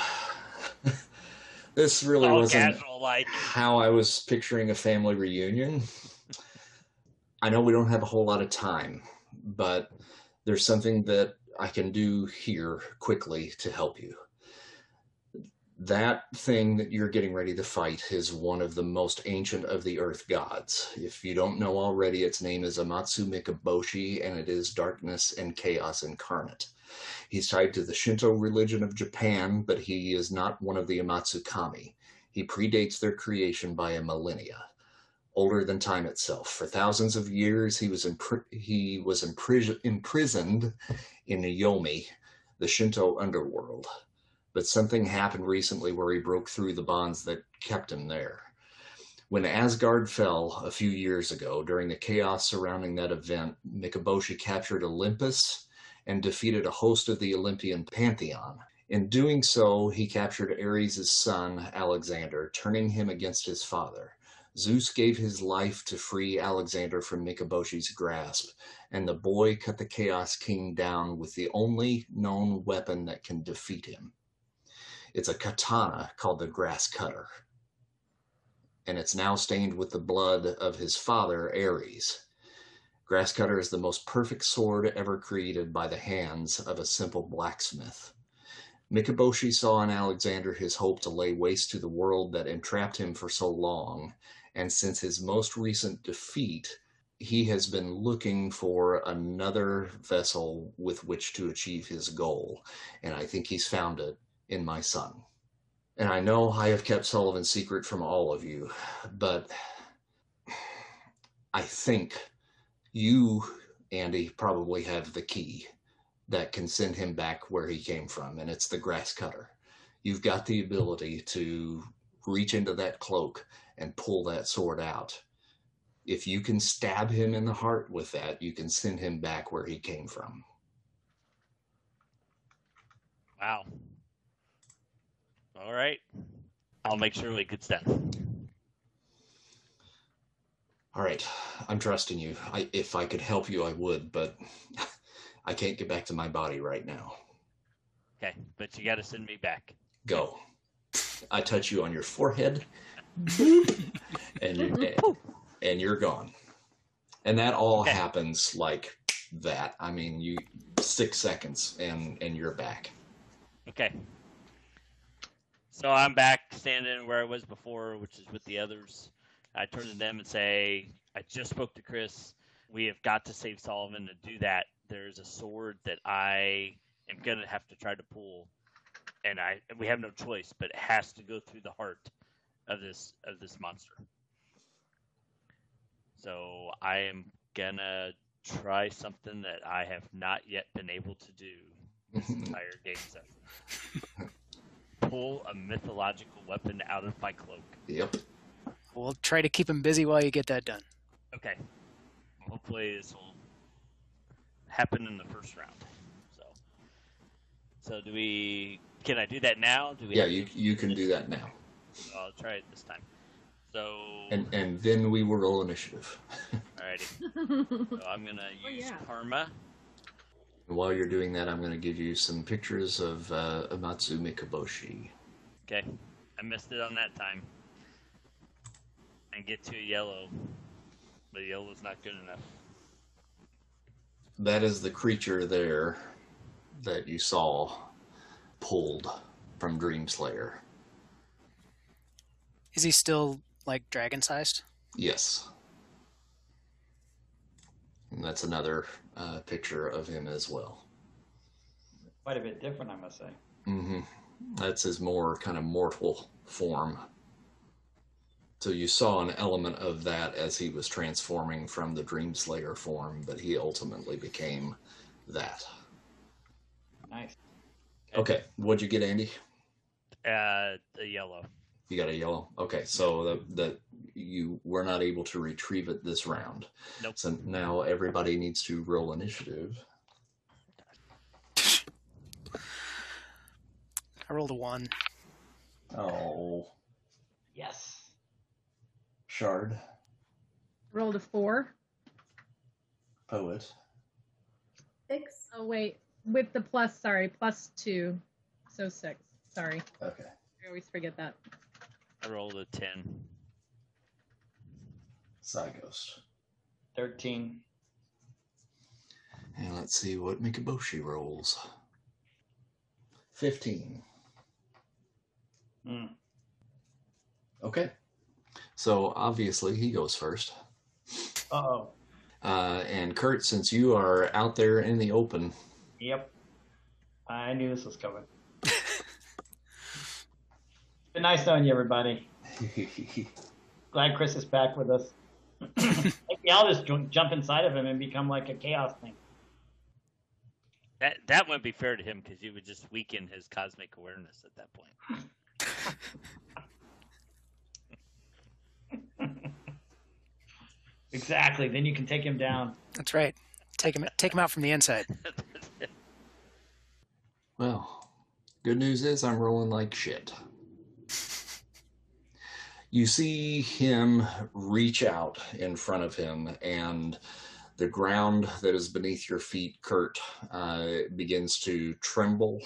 this really All wasn't casual like. how I was picturing a family reunion. I know we don't have a whole lot of time, but there's something that I can do here quickly to help you. That thing that you're getting ready to fight is one of the most ancient of the earth gods. If you don't know already, its name is Amatsu Mikaboshi, and it is darkness and chaos incarnate. He's tied to the Shinto religion of Japan, but he is not one of the Amatsu Kami. He predates their creation by a millennia, older than time itself. For thousands of years, he was impri- he was impris- imprisoned in Yomi, the Shinto underworld. But something happened recently where he broke through the bonds that kept him there. When Asgard fell a few years ago, during the chaos surrounding that event, Mikaboshi captured Olympus and defeated a host of the Olympian pantheon. In doing so, he captured Ares' son, Alexander, turning him against his father. Zeus gave his life to free Alexander from Mikaboshi's grasp, and the boy cut the Chaos King down with the only known weapon that can defeat him. It's a katana called the Grass Cutter, and it's now stained with the blood of his father, Ares. Grass Cutter is the most perfect sword ever created by the hands of a simple blacksmith. Mikaboshi saw in Alexander his hope to lay waste to the world that entrapped him for so long, and since his most recent defeat, he has been looking for another vessel with which to achieve his goal, and I think he's found it in my son. And I know I have kept Sullivan's secret from all of you, but I think you, Andy, probably have the key that can send him back where he came from, and it's the grass cutter. You've got the ability to reach into that cloak and pull that sword out. If you can stab him in the heart with that, you can send him back where he came from. Wow. All right. I'll make sure it gets done. All right, I'm trusting you. I, if I could help you, I would, but I can't get back to my body right now. Okay, but you got to send me back. Go. I touch you on your forehead, and you're, and you're gone. And that all Okay. happens like that. I mean, you six seconds, and and you're back. Okay. So I'm back standing where I was before, which is with the others. I turn to them and say, I just spoke to Chris. We have got to save Solomon. To do that, there's a sword that I am going to have to try to pull. And I we have no choice, but it has to go through the heart of this of this monster. So I am gonna try something that I have not yet been able to do this entire game session. Pull a mythological weapon out of my cloak. Yep. We'll try to keep him busy while you get that done. Okay. Hopefully this will happen in the first round. So, so do we? Can I do that now? Do we? Yeah, you you can do that now. I'll try it this time. So, And and then we will roll initiative. alrighty. So I'm gonna Oh, use yeah. karma. And while you're doing that, I'm going to give you some pictures of uh, Amatsu Mikaboshi. Okay, I missed it on that time. And get to a yellow, but yellow's not good enough. That is the creature there that you saw pulled from Dream Slayer. Is he still like dragon sized? Yes. And that's another uh, picture of him as well. Quite a bit different, I must say. Mm-hmm. That's his more kind of mortal form. So you saw an element of that as he was transforming from the Dream Slayer form, but he ultimately became that. Nice. Okay, what'd you get, Andy? Uh, the yellow. You got a yellow. Okay, so the, the you were not able to retrieve it this round. Nope. So now everybody needs to roll initiative. I rolled a one. Oh, Yes. Shard, Rolled a four. poet. Six. Oh wait, with the plus, sorry, plus two, so six. Sorry, Okay. I always forget that. I rolled a 10. Psyghost. 13. And let's see what Mikaboshi rolls. 15. Hmm. Okay. So obviously he goes first. Uh-oh. Uh, and Kurt, since you are out there in the open, Yep. I knew this was coming. Been nice knowing you, everybody. Glad Chris is back with us. Maybe I'll just ju- jump inside of him and become like a chaos thing. That that wouldn't be fair to him because you would just weaken his cosmic awareness at that point. Exactly. Then you can take him down. That's right. Take him take him out from the inside. well, good news is I'm rolling like shit. You see him reach out in front of him, and the ground that is beneath your feet, Kurt, uh, begins to tremble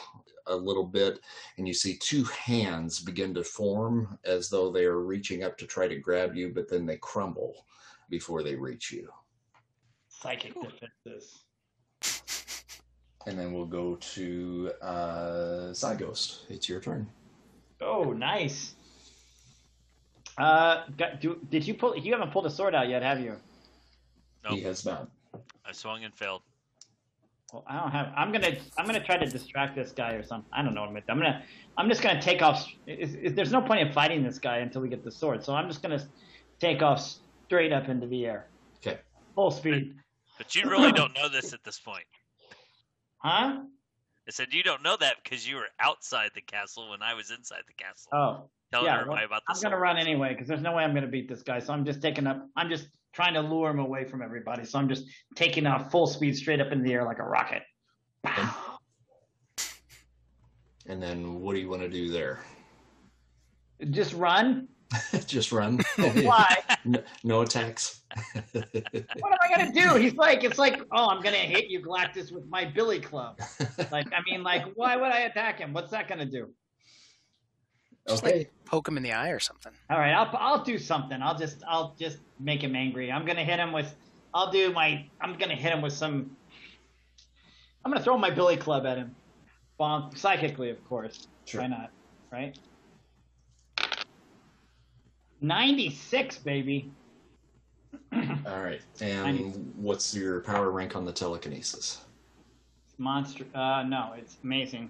a little bit, and you see two hands begin to form as though they are reaching up to try to grab you, but then they crumble before they reach you. Psychic defenses. And then we'll go to uh, Ghost. It's your turn. Oh, nice. Uh, got, do, did you pull? You haven't pulled a sword out yet, have you? He Nope. has not. I swung and failed. Well, I don't have. I'm gonna. I'm gonna try to distract this guy or something. I don't know what I'm gonna. I'm gonna. I'm just gonna take off. Is, is, there's no point in fighting this guy until we get the sword. So I'm just gonna take off straight up into the air, Okay. full speed. But you really don't know this at this point. Huh? I said you don't know that because you were outside the castle when I was inside the castle. Oh, telling yeah. everybody well, about the I'm gonna run anyway because there's no way I'm gonna beat this guy. So I'm just taking up. I'm just trying to lure him away from everybody. So I'm just taking off full speed straight up in the air like a rocket. And then what do you want to do there? Just run. Just run. Why? no, no attacks. What am I gonna do? He's like, it's like, oh, I'm gonna hit you, Galactus, with my billy club. Like, I mean, like, why would I attack him? What's that gonna do? Just okay. like poke him in the eye or something. All right, I'll I'll do something. I'll just I'll just make him angry. I'm gonna hit him with. I'll do my. I'm gonna hit him with some. I'm gonna throw my billy club at him, bonk psychically, of course. Sure. Why not? Right. Ninety-six, baby. All right. And what's your power rank on the telekinesis? Monster. Uh, no, it's amazing.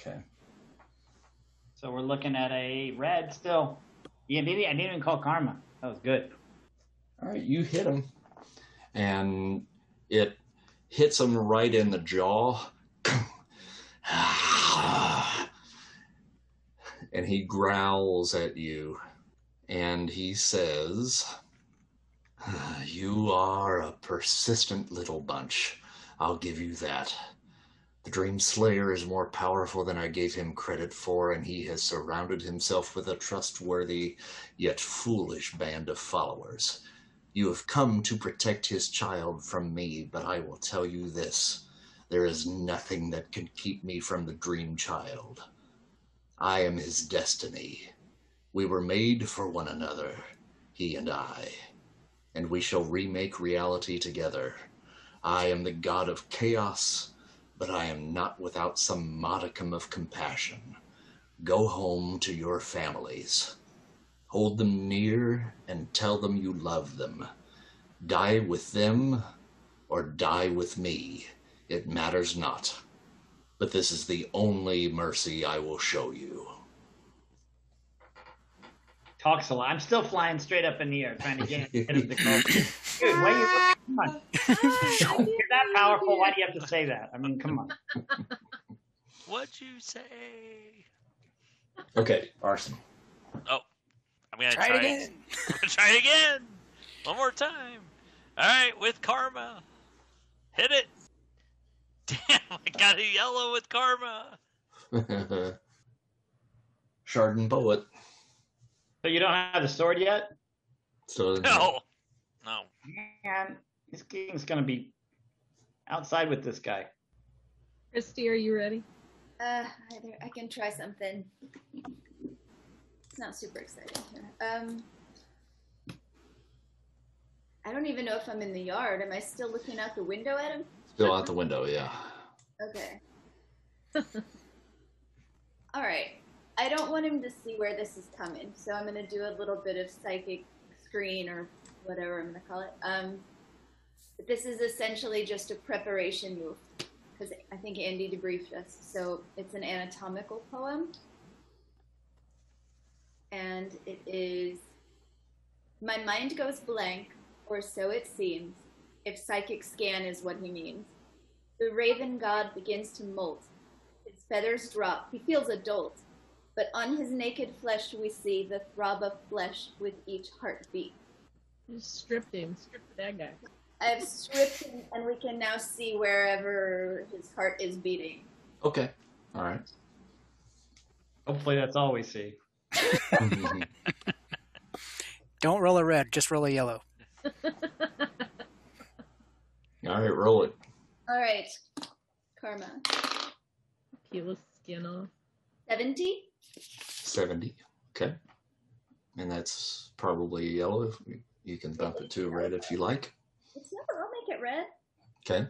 Okay. So we're looking at a red still. Yeah, maybe I didn't even call karma. That was good. All right. You hit him, and it hits him right in the jaw. and he growls at you, and he says, "You are a persistent little bunch. I'll give you that." The Dream Slayer is more powerful than I gave him credit for, and he has surrounded himself with a trustworthy yet foolish band of followers. You have come to protect his child from me, but I will tell you this there is nothing that can keep me from the Dream Child. I am his destiny. We were made for one another, he and I, and we shall remake reality together. I am the god of chaos, but I am not without some modicum of compassion. Go home to your families. Hold them near and tell them you love them. Die with them or die with me. It matters not. But this is the only mercy I will show you. Talks a lot. I'm still flying straight up in the air, trying to get of the call. Dude, why you? Come on. You're that powerful. Why do you have to say that? I mean, come on. What'd you say? Okay, Arson. Oh, I'm gonna Try try, it again. I'm try it again. One more time. All right, with karma. Hit it. Damn, I got a yellow with karma. Chardon Poet. So you don't have the sword yet? So No, no. Man, this game's gonna be outside with this guy. Christy, are you ready? Uh, either I can try something. It's not super exciting here. Um, I don't even know if I'm in the yard. Am I still looking out the window at him? still out the window, yeah. Okay. All right. I don't want him to see where this is coming, so I'm gonna do a little bit of psychic screen or whatever I'm gonna call it. Um, but this is essentially just a preparation move because I think Andy debriefed us. So it's an anatomical poem, and it is My mind goes blank, or so it seems, if psychic scan is what he means. The raven god begins to molt. His feathers drop. He feels a dolt. But on his naked flesh we see the throb of flesh with each heartbeat. You stripped him. Stripped that guy. I have stripped him, and we can now see wherever his heart is beating. Okay. All right. Hopefully, that's all we see. Don't roll a red, just roll a yellow. All right, roll it. All right, Karma. Peel his skin off. 70? 70. Okay. And that's probably yellow. You can bump it to red if you like. It's never, I'll make it red. Okay.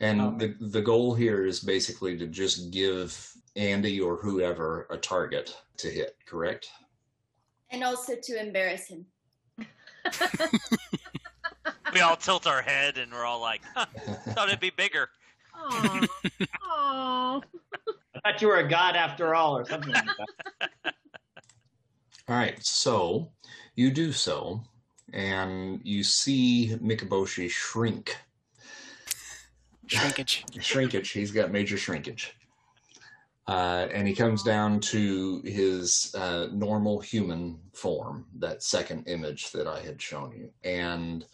And Oh. the, the goal here is basically to just give Andy or whoever a target to hit, correct? And also to embarrass him. We all tilt our head and we're all like, huh, thought it'd be bigger. Aww. Aww. I thought you were a god after all, or something like that. All right, so you do so, and you see Mikaboshi shrink. Shrinkage. Shrinkage. He's got major shrinkage. Uh, and he comes down to his uh, normal human form, that second image that I had shown you. And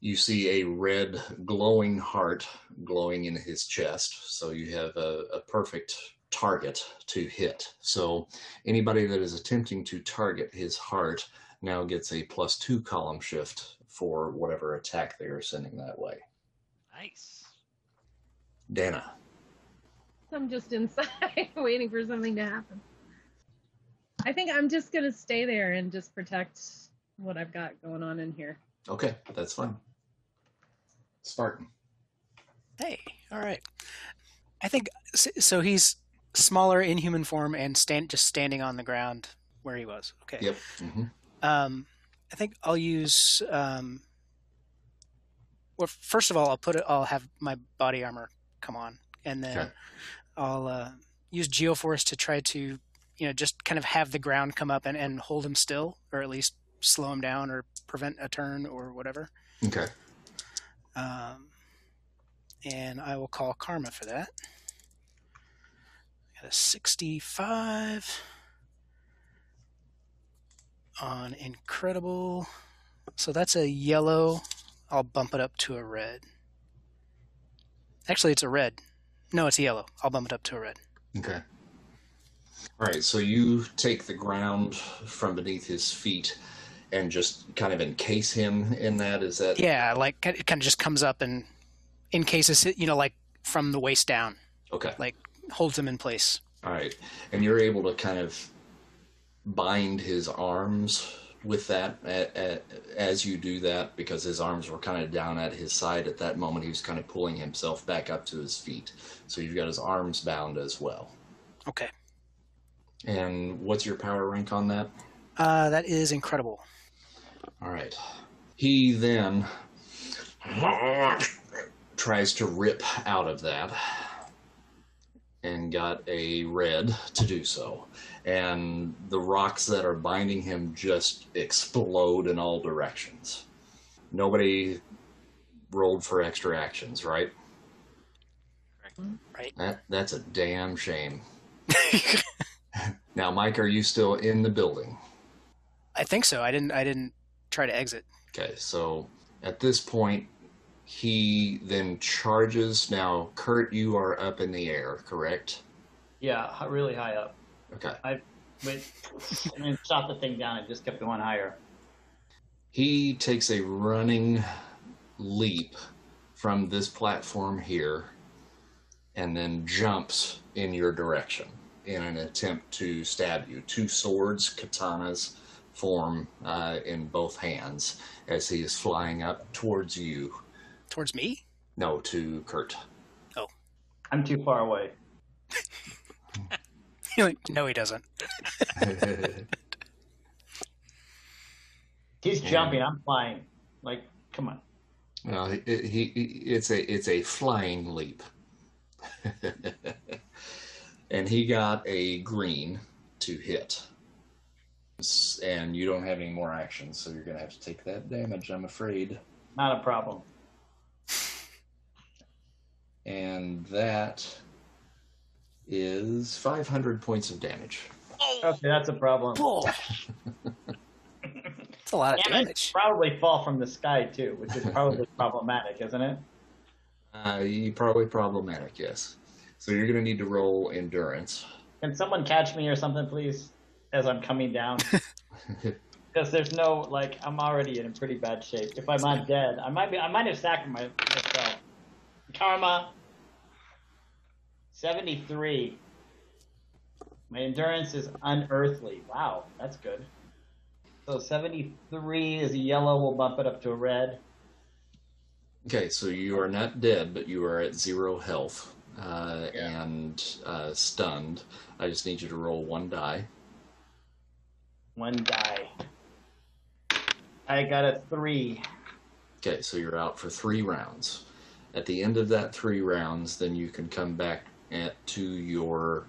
you see a red glowing heart glowing in his chest. So you have a, a perfect target to hit. So anybody that is attempting to target his heart now gets a plus two column shift for whatever attack they are sending that way. Nice. Dana. I'm just inside waiting for something to happen. I think I'm just gonna stay there and just protect what I've got going on in here. Okay, that's fine. Spartan. Hey, all right. I think so. He's smaller in human form and stand just standing on the ground where he was. Okay. Yep. hmm Um, I think I'll use. Um, well, first of all, I'll put it. I'll have my body armor come on, and then Okay. I'll uh, use Geoforce to try to, you know, just kind of have the ground come up and, and hold him still, or at least slow him down, or prevent a turn, or whatever. Okay. Um, and I will call Karma for that. Got a 65 on Incredible. So that's a yellow. I'll bump it up to a red. Actually, it's a red. No, it's yellow. I'll bump it up to a red. Okay. All right, so you take the ground from beneath his feet and just kind of encase him in that. Is that Yeah, like it kind of just comes up and encases it, you know, like from the waist down, okay? like holds him in place. All right, and you're able to kind of bind his arms with that a- a- as you do that because his arms were kind of down at his side at that moment. He was kind of pulling himself back up to his feet, so you've got his arms bound as well. Okay. And what's your power rank on that? Uh, that is incredible. All right. He then tries to rip out of that and got a red to do so. And the rocks that are binding him just explode in all directions. Nobody rolled for extra actions, right? Right. That that's a damn shame. now, Mike, are you still in the building? I think so. I didn't. I didn't try to exit. Okay, so at this point, he then charges. Now, Kurt, you are up in the air, correct? Yeah, really high up. Okay. I wait, and then shot the thing down and just kept going higher. He takes a running leap from this platform here and then jumps in your direction in an attempt to stab you. Two swords, katanas, form uh, in both hands as he is flying up towards you. Towards me? No, to Kurt. Oh. I'm too far away. You're like, no, he doesn't. He's Yeah. jumping. I'm flying. Like, come on. Well, he, he, he it's a it's a flying leap, and he got a green to hit, and you don't have any more actions, so you're gonna have to take that damage. I'm afraid, Not a problem. and that is 500 points of damage. Okay, that's a problem. Bull. It's a lot of Damn it, damage. probably fall from the sky too, which is probably problematic, isn't it? Uh, you probably problematic, yes. So you're gonna need to roll endurance. Can someone catch me or something, please, as I'm coming down? Because there's no like, I'm already in a pretty bad shape. If I'm not dead, I might be. I might have sacked my- myself. Karma. Seventy-three. My endurance is unearthly. Wow, that's good. So seventy-three is a yellow. We'll bump it up to a red. Okay, so you are not dead, but you are at zero health uh, and uh, stunned. I just need you to roll one die. One die. I got a three. Okay, so you're out for three rounds. At the end of that three rounds, then you can come back at, to your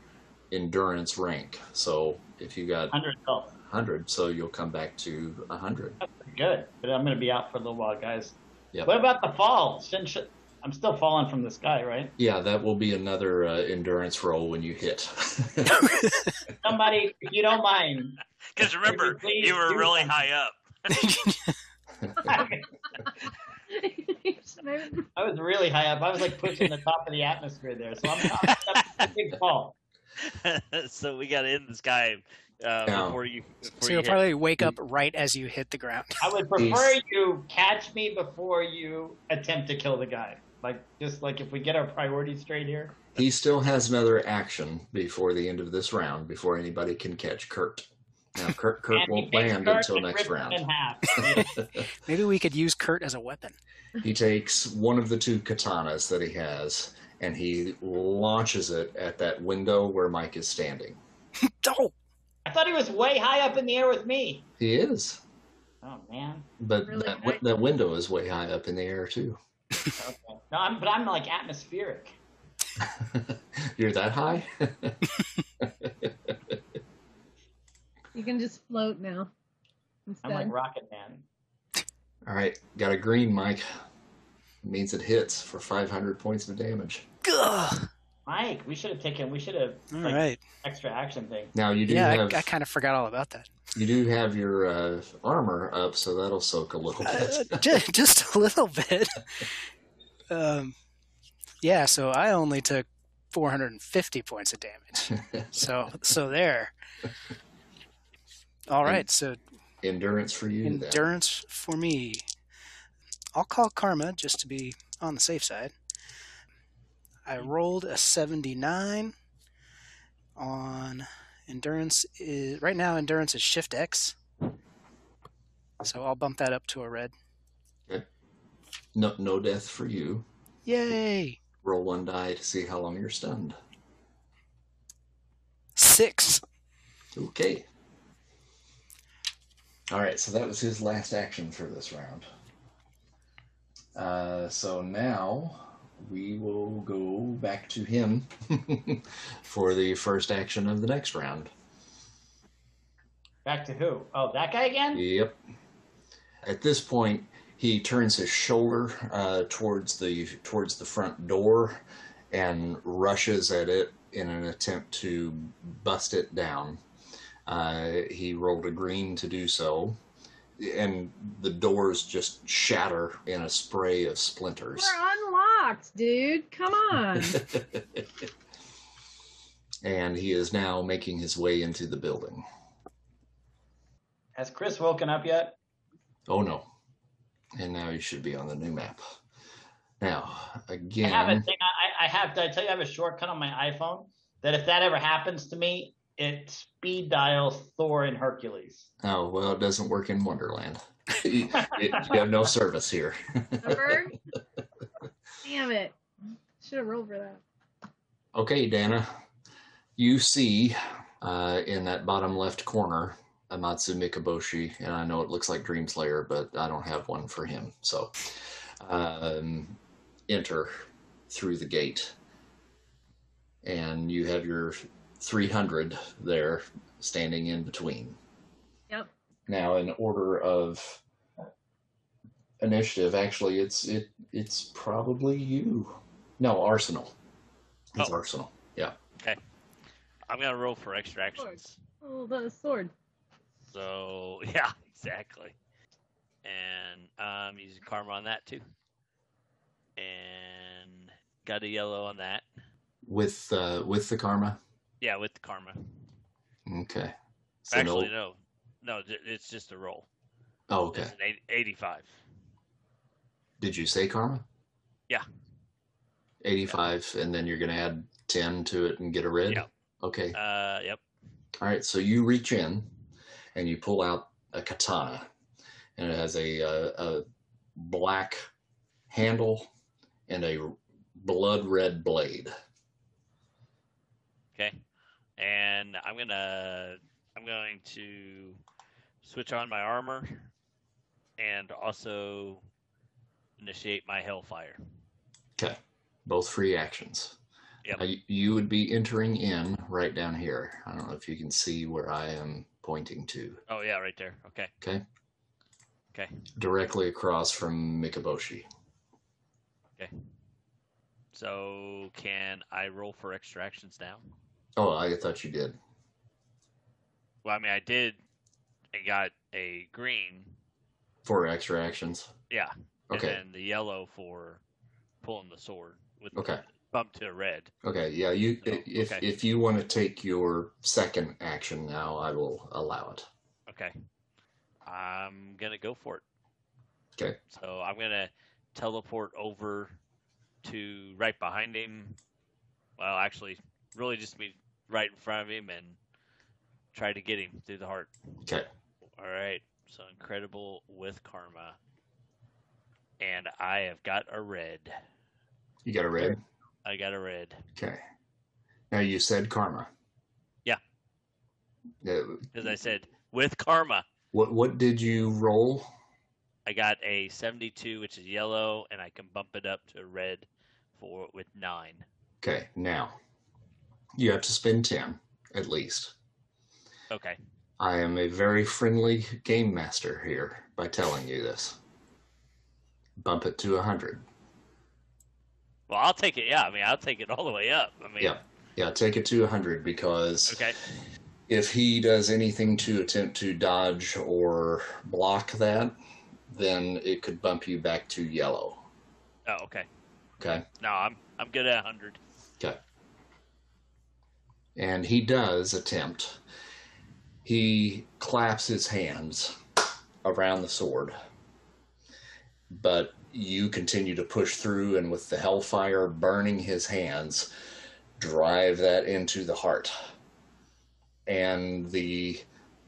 endurance rank. So if you got Hundred health. 100, so you'll come back to 100. That's good. But I'm gonna be out for a little while, guys. Yep. What about the fall? Shouldn't, I'm still falling from the sky, right? Yeah, that will be another uh, endurance roll when you hit. Somebody, if you don't mind. because remember, Please you were really something. high up. I was really high up. I was like pushing the top of the atmosphere there. So I'm, I'm a big fall. so we got to end this guy uh, Yeah. before you. Before So you you'll hit. probably wake up right as you hit the ground. I would prefer He's- you catch me before you attempt to kill the guy. Like just like if we get our priorities straight here. he still has another action before the end of this round, before anybody can catch Kurt. Now, Kurt, Kurt won't land Kurt until next round. Maybe we could use Kurt as a weapon. He takes one of the two katanas that he has and he launches it at that window where Mike is standing. Oh, I thought he was way high up in the air with me. He is, Oh man. but Really that, high? that window is way high up in the air too. Okay. No, I'm but I'm like atmospheric. You're that high? You can just float now. I'm like Rocket Man. All right, got a green, Mike. Means it hits for 500 points of damage. ugh. Mike, we should have taken. We should have All like right. extra action thing. Now you do Yeah, have I, I kind of forgot all about that. you do have your uh, armor up, so that'll soak a little Uh, bit. just, just a little bit. Um, yeah, so I only took 450 points of damage. so so there. All right, so Endurance for you. then. endurance for me. I'll call karma just to be on the safe side. I rolled a 79 on endurance is right now endurance is shift X. So I'll bump that up to a red. Okay. No, no death for you. Yay! Roll one die to see how long you're stunned. 6. Okay. All right, so that was his last action for this round. Uh, so now we will go back to him for the first action of the next round. Back to who? Oh, that guy again? Yep. At this point, he turns his shoulder uh, towards the towards the front door and rushes at it in an attempt to bust it down. Uh, he rolled a green to do so, and the doors just shatter in a spray of splinters. We're unlocked, dude. Come on. and he is now making his way into the building. Has Chris woken up yet? Oh no. And now you should be on the new map. Now, I again. have a thing. I, I have. Did I tell you I have a shortcut on my iPhone that if that ever happens to me, it speed dials Thor and Hercules. Oh, well, it doesn't work in Wonderland. you, you have no service here. Damn it. Should have rolled for that. Okay, Dana. You see uh, in that bottom left corner Amatsu Mikaboshi, and I know it looks like Dream Slayer, but I don't have one for him. So um, enter through the gate. And you have your 300 there standing in between. Yep. Now, in order of initiative, actually, it's it it's probably you. No, Arsenal. It's Oh. Arsenal. Yeah. Okay. I'm gonna roll for extra actions. Oh, the sword. So yeah, exactly. And I'm using karma on that too. And got a yellow on that. With uh, with the karma. Yeah, with the karma. Okay. So Actually, no. no, no, it's just a roll. Oh, It's okay. an eight- 85. Did you say karma? Yeah. 85, and then you're going to add 10 to it and get a red? Yeah. Okay. Uh, yep. All right. So you reach in and you pull out a katana, and it has a, uh, a black handle and a blood red blade. Okay. And I'm gonna I'm going to switch on my armor and also initiate my hellfire. Okay. Both free actions. Yep. Uh, now, you, you would be entering in right down here. I don't know if you can see where I am pointing to. Oh yeah, right there. Okay. Okay. Okay. Directly across from Mikaboshi. Okay. So can I roll for extra actions now? Oh, I thought you did. Well, I mean, I did. I got a green. For extra actions. Yeah. Okay. And the yellow for pulling the sword with the Okay. bump to red. Okay. Yeah. You. Oh, if okay. if you want to take your second action now, I will allow it. Okay. I'm gonna go for it. Okay. So I'm gonna teleport over to right behind him. Well, actually, really just be right in front of him and try to get him through the heart. Okay. All right. So incredible with karma, and I have got a red. You got a red. I got a red. Okay. Now you said karma. Yeah. Uh, As I said, with karma, what what did you roll? I got a 72, which is yellow, and I can bump it up to red for with nine. Okay. Now you have to spend ten at least. Okay. I am a very friendly game master here by telling you this. Bump it to a hundred. Well, I'll take it. Yeah, I mean, I'll take it all the way up. I mean, Yeah. Yeah, take it to a hundred because Okay. if he does anything to attempt to dodge or block that, then it could bump you back to yellow. Oh, okay. Okay. No, I'm I'm good at 100. Okay. And he does attempt. He claps his hands around the sword. But you continue to push through, and with the hellfire burning his hands, drive that into the heart. And the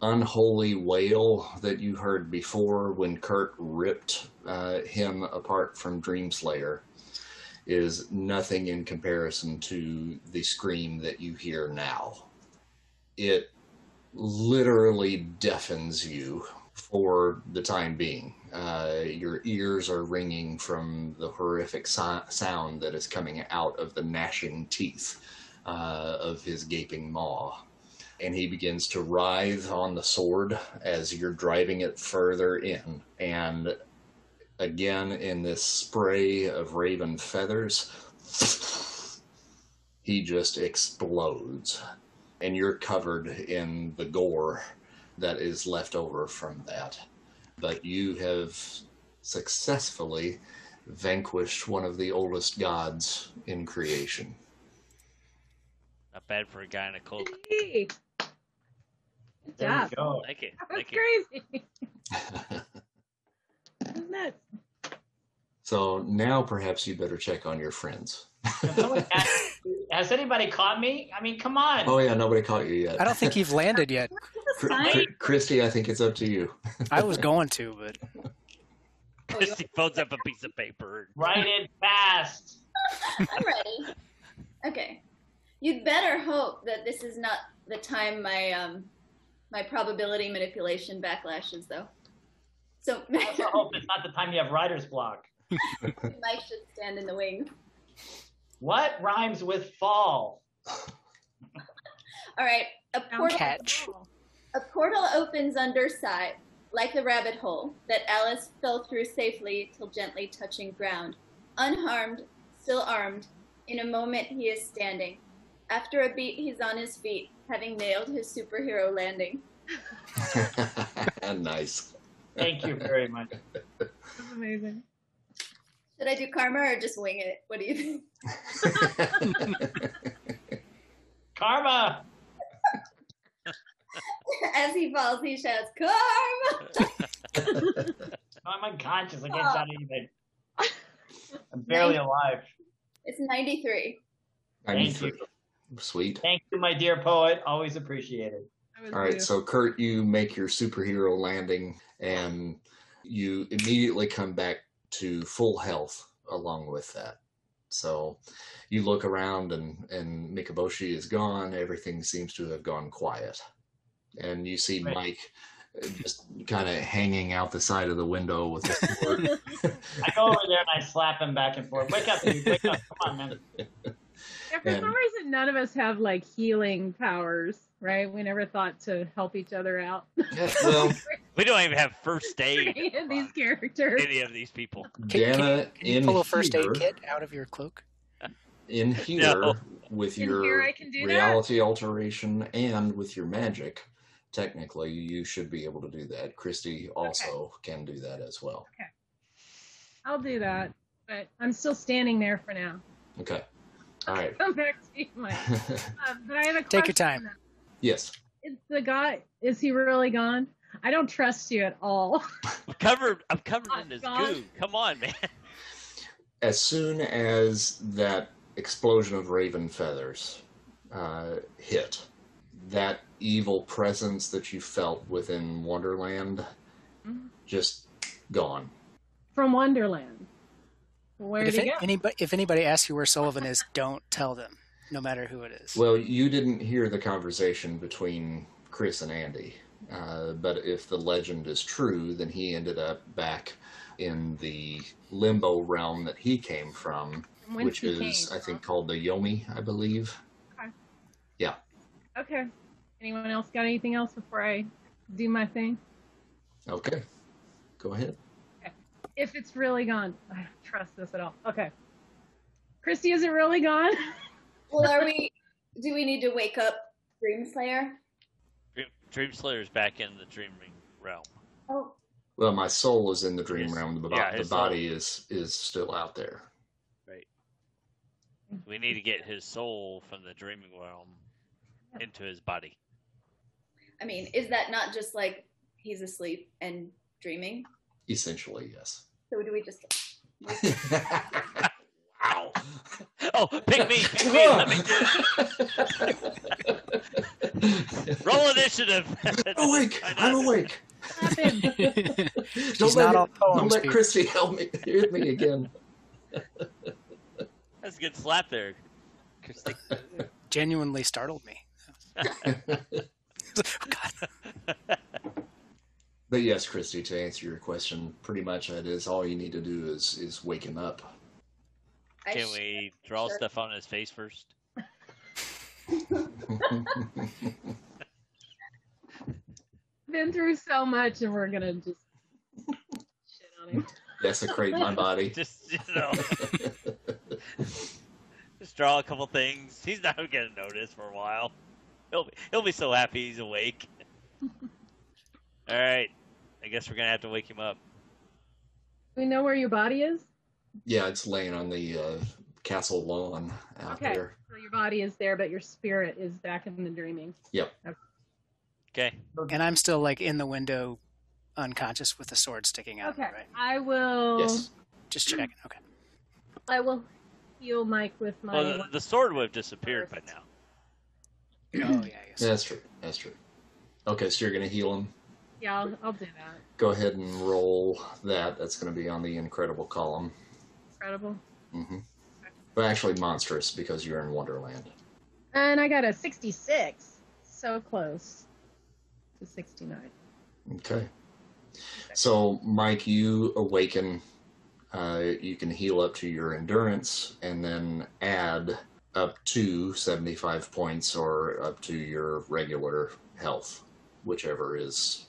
unholy wail that you heard before when Kurt ripped uh, him apart from Dreamslayer is nothing in comparison to the scream that you hear now. It literally deafens you for the time being. Uh, your ears are ringing from the horrific so- sound that is coming out of the gnashing teeth uh, of his gaping maw. And he begins to writhe on the sword as you're driving it further in. And again, in this spray of raven feathers, he just explodes. And you're covered in the gore that is left over from that. But you have successfully vanquished one of the oldest gods in creation. Not bad for a guy in a cloak. Hey. Good There job. Thank you. That was Thank you. crazy. That's nuts. so now perhaps you better check on your friends. Has Has anybody caught me? I mean, come on. Oh yeah, nobody caught you yet. I don't think you've landed yet. Chr- Fine. Chr- Christy, I think it's up to you. I was going to, but Christy folds up a piece of paper. Write it fast. I'm ready. Okay. You'd better hope that this is not the time my um my probability manipulation backlashes though. So I also hope it's not the time you have writer's block. Mike should stand in the wings. What rhymes with fall? All right. A portal catch. a portal opens underside, like the rabbit hole that Alice fell through safely till gently touching ground. Unharmed, still armed, in a moment he is standing. After a beat he's on his feet, having nailed his superhero landing. nice. Thank you very much. That's amazing. Should I do karma or just wing it? What do you think? Karma. As he falls, he shouts, Karma! I'm unconscious. I can't shout anything. I'm barely alive. It's 93. Thank you. Sweet. Thank you, my dear poet. Always appreciated. All right, too. so Kurt, you make your superhero landing, and you immediately come back to full health along with that. So you look around, and and Mikaboshi is gone. Everything seems to have gone quiet, and you see Right. Mike uh, just kind of hanging out the side of the window with his sword. I go over there and I slap him back and forth. Wake up, dude. Wake up. Come on, man. Yeah, for And- some reason, none of us have like healing powers, right? We never thought to help each other out. Yeah, well, We don't even have first aid. Any of these characters. Any of these people. can, can you, can you pull a first here, aid kit out of your cloak? in here No. In with here your I can do that? reality alteration and with your magic. Technically, you should be able to do that. Christy also can do that as well. Okay. I'll do that, but I'm still standing there for now. Okay. All right. Come back to you, Mike. Um, but I have a question. Take your time. now. Yes. Is the guy? Is he really gone? I don't trust you at all. I'm covered. I'm covered in this God. goo. Come on, man. As soon as that explosion of raven feathers uh, hit, that evil presence that you felt within Wonderland Mhm. just gone. From Wonderland. Where But did if, he it, go? anybody, if anybody asks you where Sullivan is, don't tell them, no matter who it is. Well, you didn't hear the conversation between Chris and Andy, uh, but if the legend is true, then he ended up back in the limbo realm that he came from, From whence which is, came I think, from? called the Yomi, I believe. Okay. Yeah. Okay. Anyone else got anything else before I do my thing? Okay, go ahead. If it's really gone, I don't trust this at all. Okay. Christy, is it really gone? Well, are we, do we need to wake up Dreamslayer? Dream, Dream Slayer's back in the dreaming realm. Oh, Well, my soul is in the dream His- realm. The, bo- yeah, the his body is is still out there. Right. We need to get his soul from the dreaming realm into his body. I mean, is that not just like he's asleep and dreaming? Essentially, yes. So do we just? wow. Oh, pick me, pick me. Let me do it. Roll initiative. awake! I'm awake. Don't let, not all it- don't let Christy help me hit me again. That's a good slap there, Christy. Genuinely startled me. Oh, God. But yes, Christy, to answer your question, pretty much that is all you need to do is is wake him up. I Can sh- we draw Sure. stuff on his face first? Been through so much, and we're gonna just shit on him. Desecrate my body. Just you know, just draw a couple things. He's not gonna notice for a while. He'll be he'll be so happy he's awake. All right, I guess we're gonna have to wake him up. We know where your body is? Yeah, it's laying on the uh, castle lawn out Okay. there. So your body is there, but your spirit is back in the dreaming. Yep. Okay, And I'm still like in the window, unconscious with the sword sticking out. Okay. Right? I will. Yes. Just checking. Okay. I will heal Mike with my. well the, the sword would have disappeared by now. Oh yeah. Yes. Yeah, that's true. That's true. Okay, so you're going to heal him. yeah, I'll, I'll do that. Go ahead and roll that. That's going to be on the incredible column. Incredible. Mm-hmm. But actually, monstrous because you're in Wonderland. And I got a 66. So close to 69. Okay. So, Mike, you awaken. Uh, you can heal up to your endurance and then add up to 75 points or up to your regular health, whichever is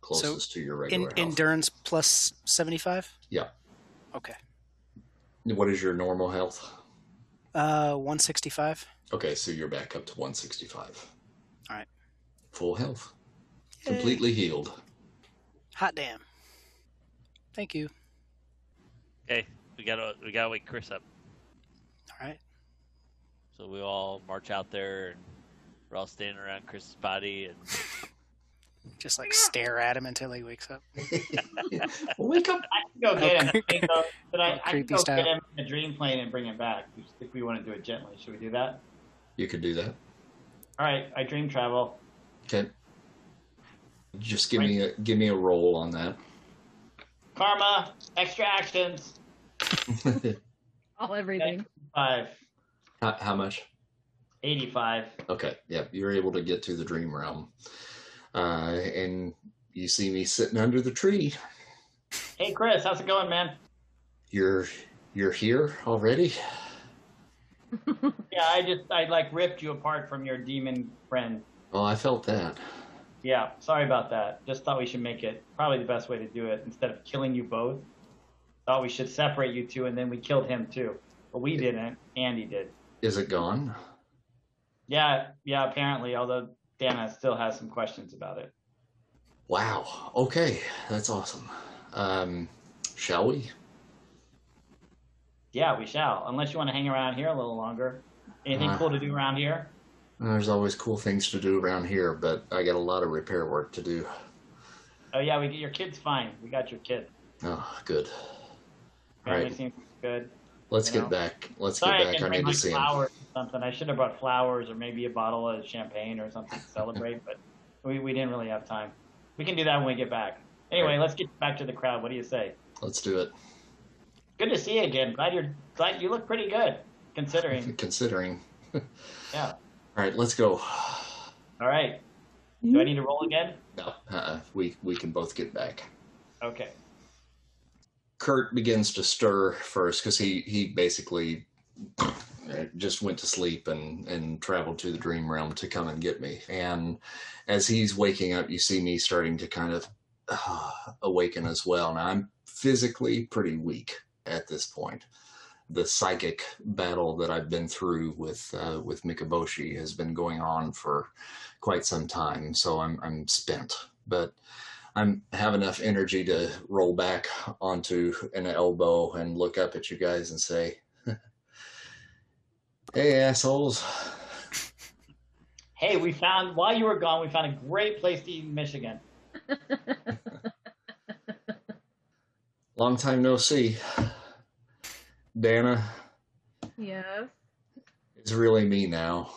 closest to your In, regular health. endurance plus seventy five. Yeah. Okay. what is your normal health? Uh, one sixty five. Okay, so you're back up to 165. All right. Full health. Completely healed. Hot damn. Thank you. Okay, we gotta we gotta wake Chris up. All right. So we all march out there and we're all standing around Chris's body and Just like stare at him until he wakes up. Wake up. I can go get him. I can but I, I can go style. get him in a dream plane and bring him back if we want to do it gently. Should we do that? You could do that. All right, I dream travel. Okay. Just give me a give me a roll on that. Karma, extra actions, All everything. five, how, how much? 85. Okay, yeah, you're able to get to the dream realm, uh, and you see me sitting under the tree. Hey, Chris, how's it going, man? You're you're here already. Yeah, I just, I like ripped you apart from your demon friend. Well, I felt that. Yeah, sorry about that. Just thought we should make it probably the best way to do it instead of killing you both. Thought we should separate you two and then we killed him too. But we didn't. Andy did. Is it gone? Yeah, yeah, apparently, although Dana still has some questions about it. Wow. Okay, that's awesome. Um, shall we? Yeah, we shall. Unless you want to hang around here a little longer. Anything Uh. cool to do around here? There's always cool things to do around here, but I got a lot of repair work to do. Oh yeah, we get your kid's fine. We got your kid. Oh, good. All Family right, seems good. let's get know. back. Let's Sorry, get back. didn't I need to see him. flowers or something. I should have brought flowers or maybe a bottle of champagne or something to celebrate, but we, we didn't really have time. We can do that when we get back. Anyway, Right. let's get back to the crowd. What do you say? Let's do it. Good to see you again. Glad you're glad you look pretty good considering. Considering. Yeah. All right, let's go. All right. Do I mm-hmm. need to roll again? No, uh-uh. we we can both get back. Okay. Kurt begins to stir first because he he basically just went to sleep and and traveled to the dream realm to come and get me. And as he's waking up, you see me starting to kind of uh, awaken as well. Now I'm physically pretty weak at this point. The psychic battle that I've been through with uh, with Mikaboshi has been going on for quite some time, so I'm I'm spent. But I'm have enough energy to roll back onto an elbow and look up at you guys and say, "Hey assholes, Hey, we found while you were gone, we found a great place to eat in Michigan. Long time no see. Dana, Yes. it's really me now.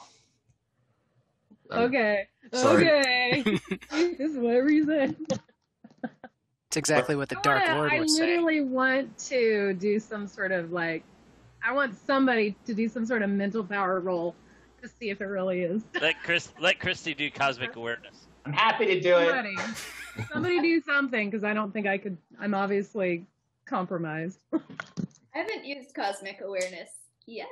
I'm- Okay. sorry. Okay. this is whatever you said. It's exactly what the Dark wanna- Lord I would say. literally want to do some sort of like, I want somebody to do some sort of mental power roll to see if it really is. Let Chris let Christy do cosmic awareness. I'm happy to do it. Somebody, somebody do something because I don't think I could. I'm obviously compromised. I haven't used cosmic awareness yet.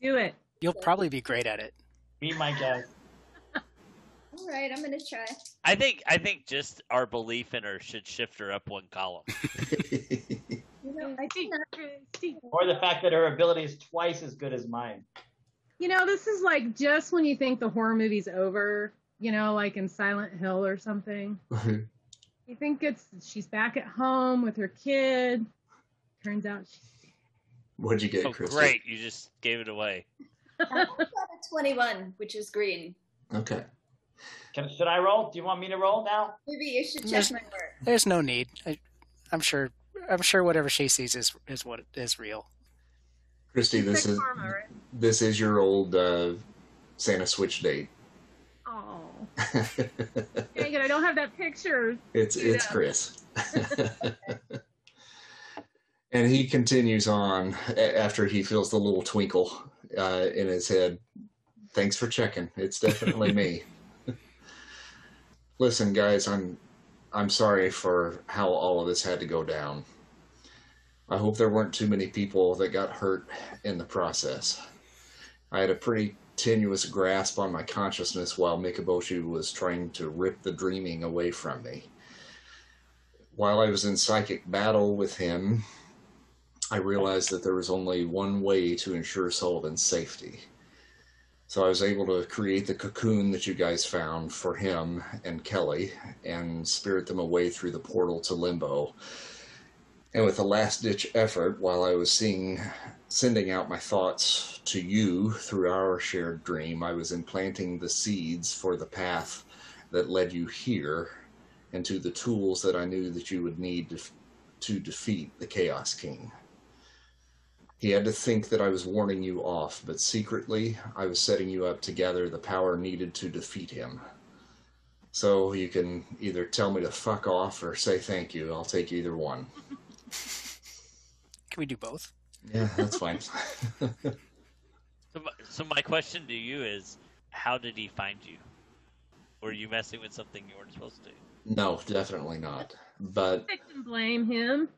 do it. You'll probably be great at it. Be my guest. All right, I'm gonna try. I think I think just our belief in her should shift her up one column. You know, I Christy, cannot Christy. Or the fact that her ability is twice as good as mine. You know, this is like just when you think the horror movie's over. You know, like in Silent Hill or something. Mm-hmm. You think it's she's back at home with her kid. Turns out she's What'd you get, Oh, Chris? great! You just gave it away. I got a 21, which is green. Okay. Can, should I roll? Do you want me to roll now? Maybe you should check Yes. my work. There's no need. I, I'm sure. I'm sure whatever she sees is is what is real. Christy, this is karma, right? this is your old uh, Santa Switch date. Oh, dang it! I don't have that picture. It's it's Yeah. Chris. and he continues on after he feels the little twinkle uh, in his head. Thanks for checking. It's definitely me. Listen, guys, I'm I'm sorry for how all of this had to go down. I hope there weren't too many people that got hurt in the process. I had a pretty tenuous grasp on my consciousness while Mikaboshi was trying to rip the dreaming away from me. While I was in psychic battle with him, I realized that there was only one way to ensure Sullivan's safety. So I was able to create the cocoon that you guys found for him and Kelly and spirit them away through the portal to Limbo. And with a last ditch effort, while I was seeing sending out my thoughts to you through our shared dream, I was implanting the seeds for the path that led you here and to the tools that I knew that you would need to, to defeat the Chaos King. He had to think that I was warning you off, but secretly I was setting you up to gather the power needed to defeat him. So you can either tell me to fuck off or say thank you. I'll take either one. Can we do both? Yeah, that's fine. So, my, so my question to you is, how did he find you? Were you messing with something you weren't supposed to? no, definitely not. But Victim blame him.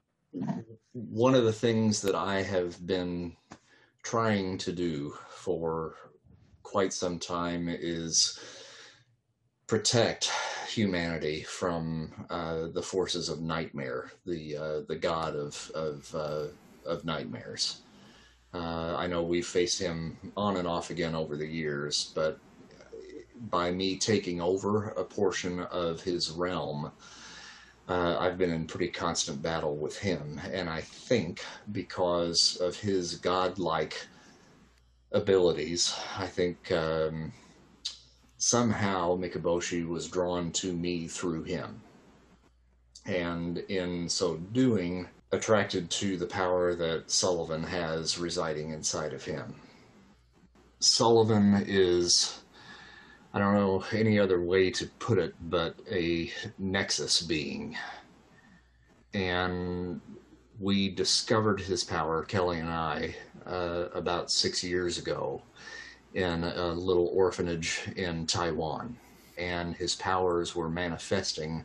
One of the things that I have been trying to do for quite some time is protect humanity from uh, the forces of nightmare, the uh, the god of of uh, of nightmares. Uh, I know we've faced him on and off again over the years, but by me taking over a portion of his realm, uh, I've been in pretty constant battle with him, and I think because of his godlike abilities, I think um, somehow Mikaboshi was drawn to me through him, and in so doing, attracted to the power that Sullivan has residing inside of him. Sullivan is. I don't know any other way to put it, but a nexus being and we discovered his power, Kelly and I, uh, about six years ago in a little orphanage in Taiwan. And his powers were manifesting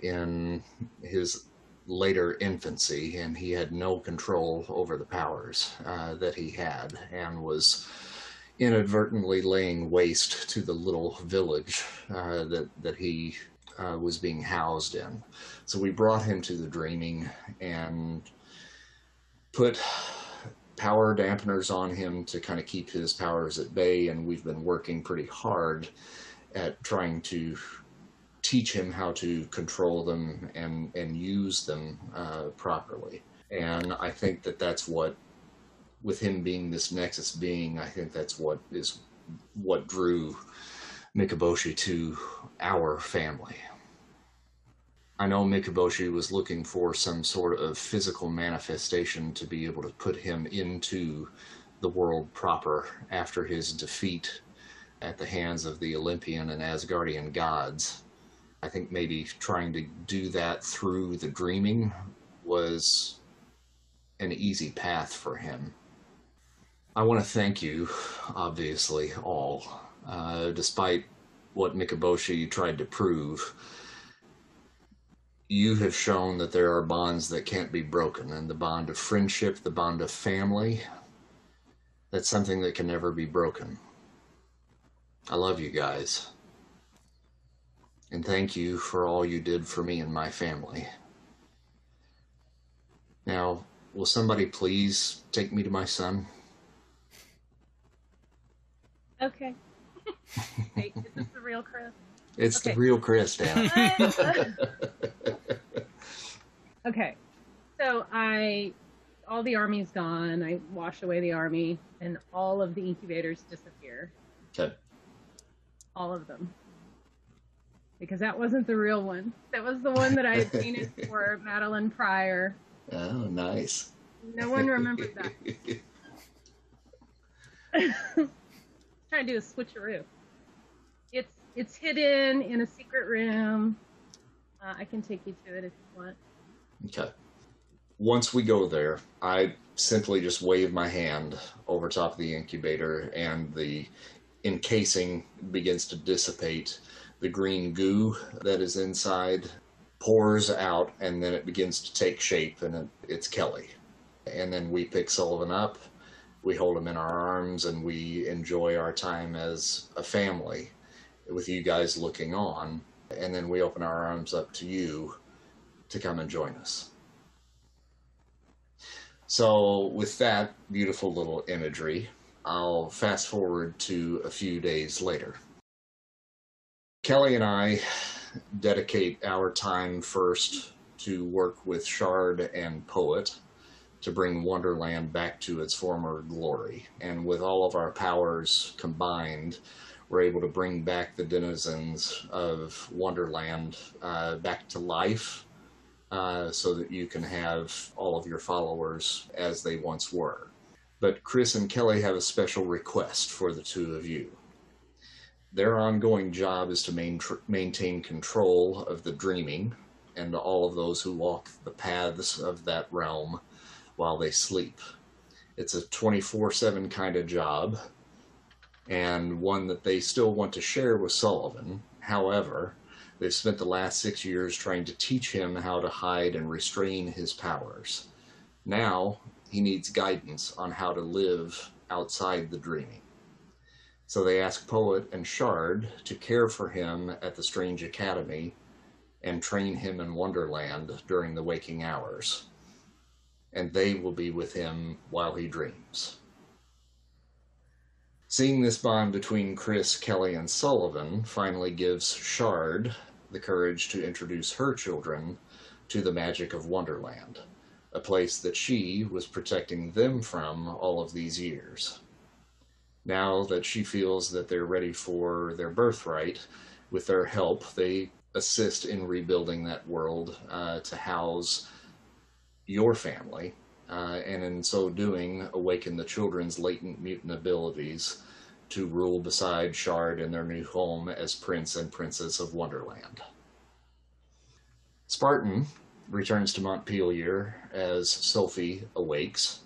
in his later infancy, and he had no control over the powers uh, that he had and was inadvertently laying waste to the little village uh, that, that he uh, was being housed in. So we brought him to the dreaming and put power dampeners on him to kind of keep his powers at bay. And we've been working pretty hard at trying to teach him how to control them and, and use them uh, properly. And I think that that's what, with him being this Nexus being, I think that's what is what drew Mikaboshi to our family. I know Mikaboshi was looking for some sort of physical manifestation to be able to put him into the world proper after his defeat at the hands of the Olympian and Asgardian gods. I think maybe trying to do that through the dreaming was an easy path for him. I want to thank you, obviously, all. Uh, despite what Mikaboshi tried to prove, you have shown that there are bonds that can't be broken, and the bond of friendship, the bond of family, that's something that can never be broken. I love you guys. And thank you for all you did for me and my family. Now, will somebody please take me to my son? Okay. Wait, is this the real Chris? It's Okay. the real Chris, Dan. okay. So I, all the army's gone. I wash away the army, and all of the incubators disappear. okay. All of them. Because that wasn't the real one. That was the one that I had painted for Madelyne Pryor. Oh, nice. No one remembered that. Trying to do a switcheroo. It's it's hidden in a secret room. Uh, I can take you to it if you want. Okay. Once we go there, I simply just wave my hand over top of the incubator, and the encasing begins to dissipate. The green goo that is inside pours out, and then it begins to take shape, and it, it's Kelly. And then we pick Sullivan up, we hold them in our arms, and we enjoy our time as a family with you guys looking on. And then we open our arms up to you to come and join us. So, with that beautiful little imagery, I'll fast forward to a few days later. Kelly and I dedicate our time first to work with Shard and Poet to bring Wonderland back to its former glory. And with all of our powers combined, we're able to bring back the denizens of Wonderland uh, back to life uh, so that you can have all of your followers as they once were. But Chris and Kelly have a special request for the two of you. Their ongoing job is to main, maintain control of the dreaming and all of those who walk the paths of that realm while they sleep. It's a 24 7 kind of job, and one that they still want to share with Sullivan. However, They've spent the last six years trying to teach him how to hide and restrain his powers. Now he needs guidance on how to live outside the dreaming. So they ask Poet and Shard to care for him at the Strange Academy and train him in Wonderland during the waking hours. And they will be with him while he dreams. Seeing this bond between Chris, Kelly, and Sullivan finally gives Shard the courage to introduce her children to the magic of Wonderland, a place that she was protecting them from all of these years. Now that she feels that they're ready for their birthright, with their help, they assist in rebuilding that world uh, to house your family, uh, and in so doing, awaken the children's latent mutant abilities to rule beside Shard in their new home as Prince and Princess of Wonderland. Spartan returns to Montpelier as Sophie awakes,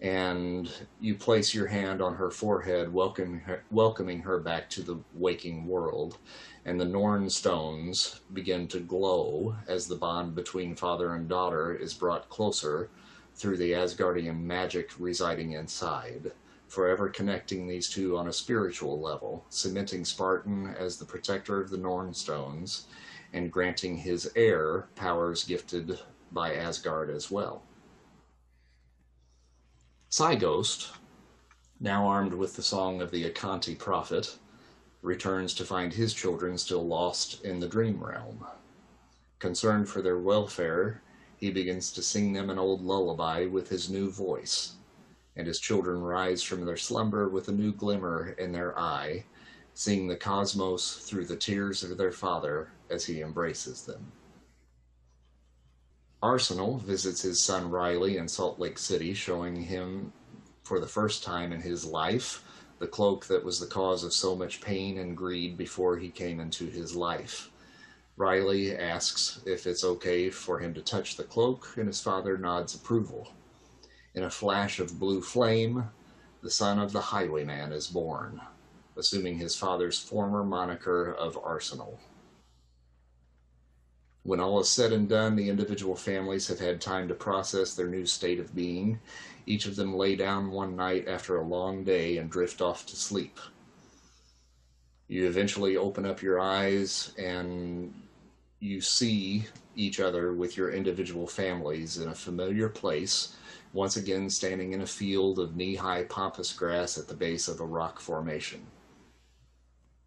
and you place your hand on her forehead, welcoming her, welcoming her back to the waking world, and the Norn stones begin to glow as the bond between father and daughter is brought closer through the Asgardian magic residing inside forever connecting these two on a spiritual level, cementing Spartan as the protector of the Norn Stones, and granting his heir powers gifted by Asgard as well. Cyghost, now armed with the song of the Akanti prophet, returns to find his children still lost in the dream realm. Concerned for their welfare, he begins to sing them an old lullaby with his new voice and his children rise from their slumber with a new glimmer in their eye, seeing the cosmos through the tears of their father as he embraces them. Arsenal visits his son Riley in Salt Lake City, showing him for the first time in his life the cloak that was the cause of so much pain and greed before he came into his life. Riley asks if it's okay for him to touch the cloak, and his father nods approval. In a flash of blue flame, the son of the highwayman is born, assuming his father's former moniker of Arsenal. When all is said and done, the individual families have had time to process their new state of being. Each of them lay down one night after a long day and drift off to sleep. You eventually open up your eyes and you see each other with your individual families in a familiar place, once again standing in a field of knee high pampas grass at the base of a rock formation.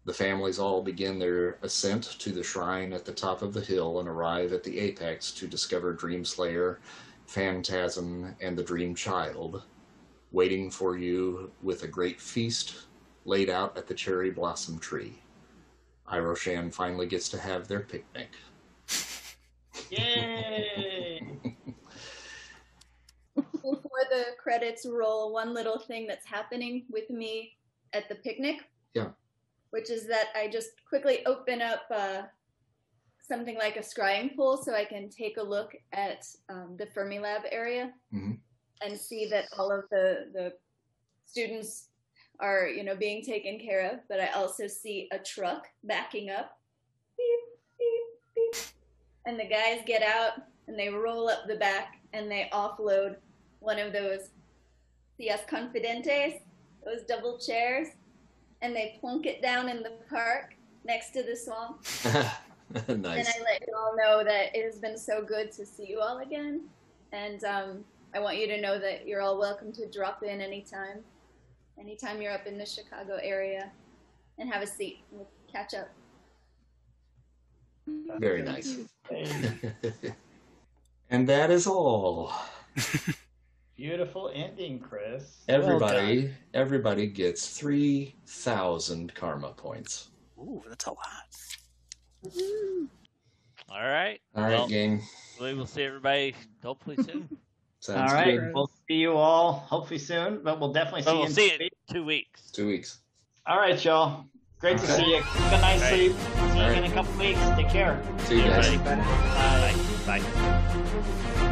The families all begin their ascent to the shrine at the top of the hill and arrive at the apex to discover Dreamslayer, Phantasm, and the Dream Child, waiting for you with a great feast laid out at the cherry blossom tree. Iroshan finally gets to have their picnic. Yay! Before the credits roll, one little thing that's happening with me at the picnic. Yeah. Which is that I just quickly open up uh, something like a scrying pool so I can take a look at um, the Fermilab area Mhm. and see that all of the, the students are, you know, being taken care of. But I also see a truck backing up. Beep, beep, beep. And the guys get out and they roll up the back and they offload one of those Cias Confidentes, those double chairs, and they plunk it down in the park next to the swamp. nice. And. I let you all know that it has been so good to see you all again. And um, I want you to know that you're all welcome to drop in anytime, anytime you're up in the Chicago area, and have a seat. We'll catch up. Very nice. and that is all. Beautiful ending, Chris. Everybody, everybody gets three thousand karma points. Ooh, that's a lot. All right. All right, Well, gang. We will see everybody hopefully soon. Sounds all right, good. we'll see you all hopefully soon, but we'll definitely see But you. we'll in see two it weeks. in two weeks. Two weeks. All right, y'all. Great to Okay. see you. Good night, Right. sleep. See you All in a couple weeks. Take care. See you guys. Everybody. Bye. Bye.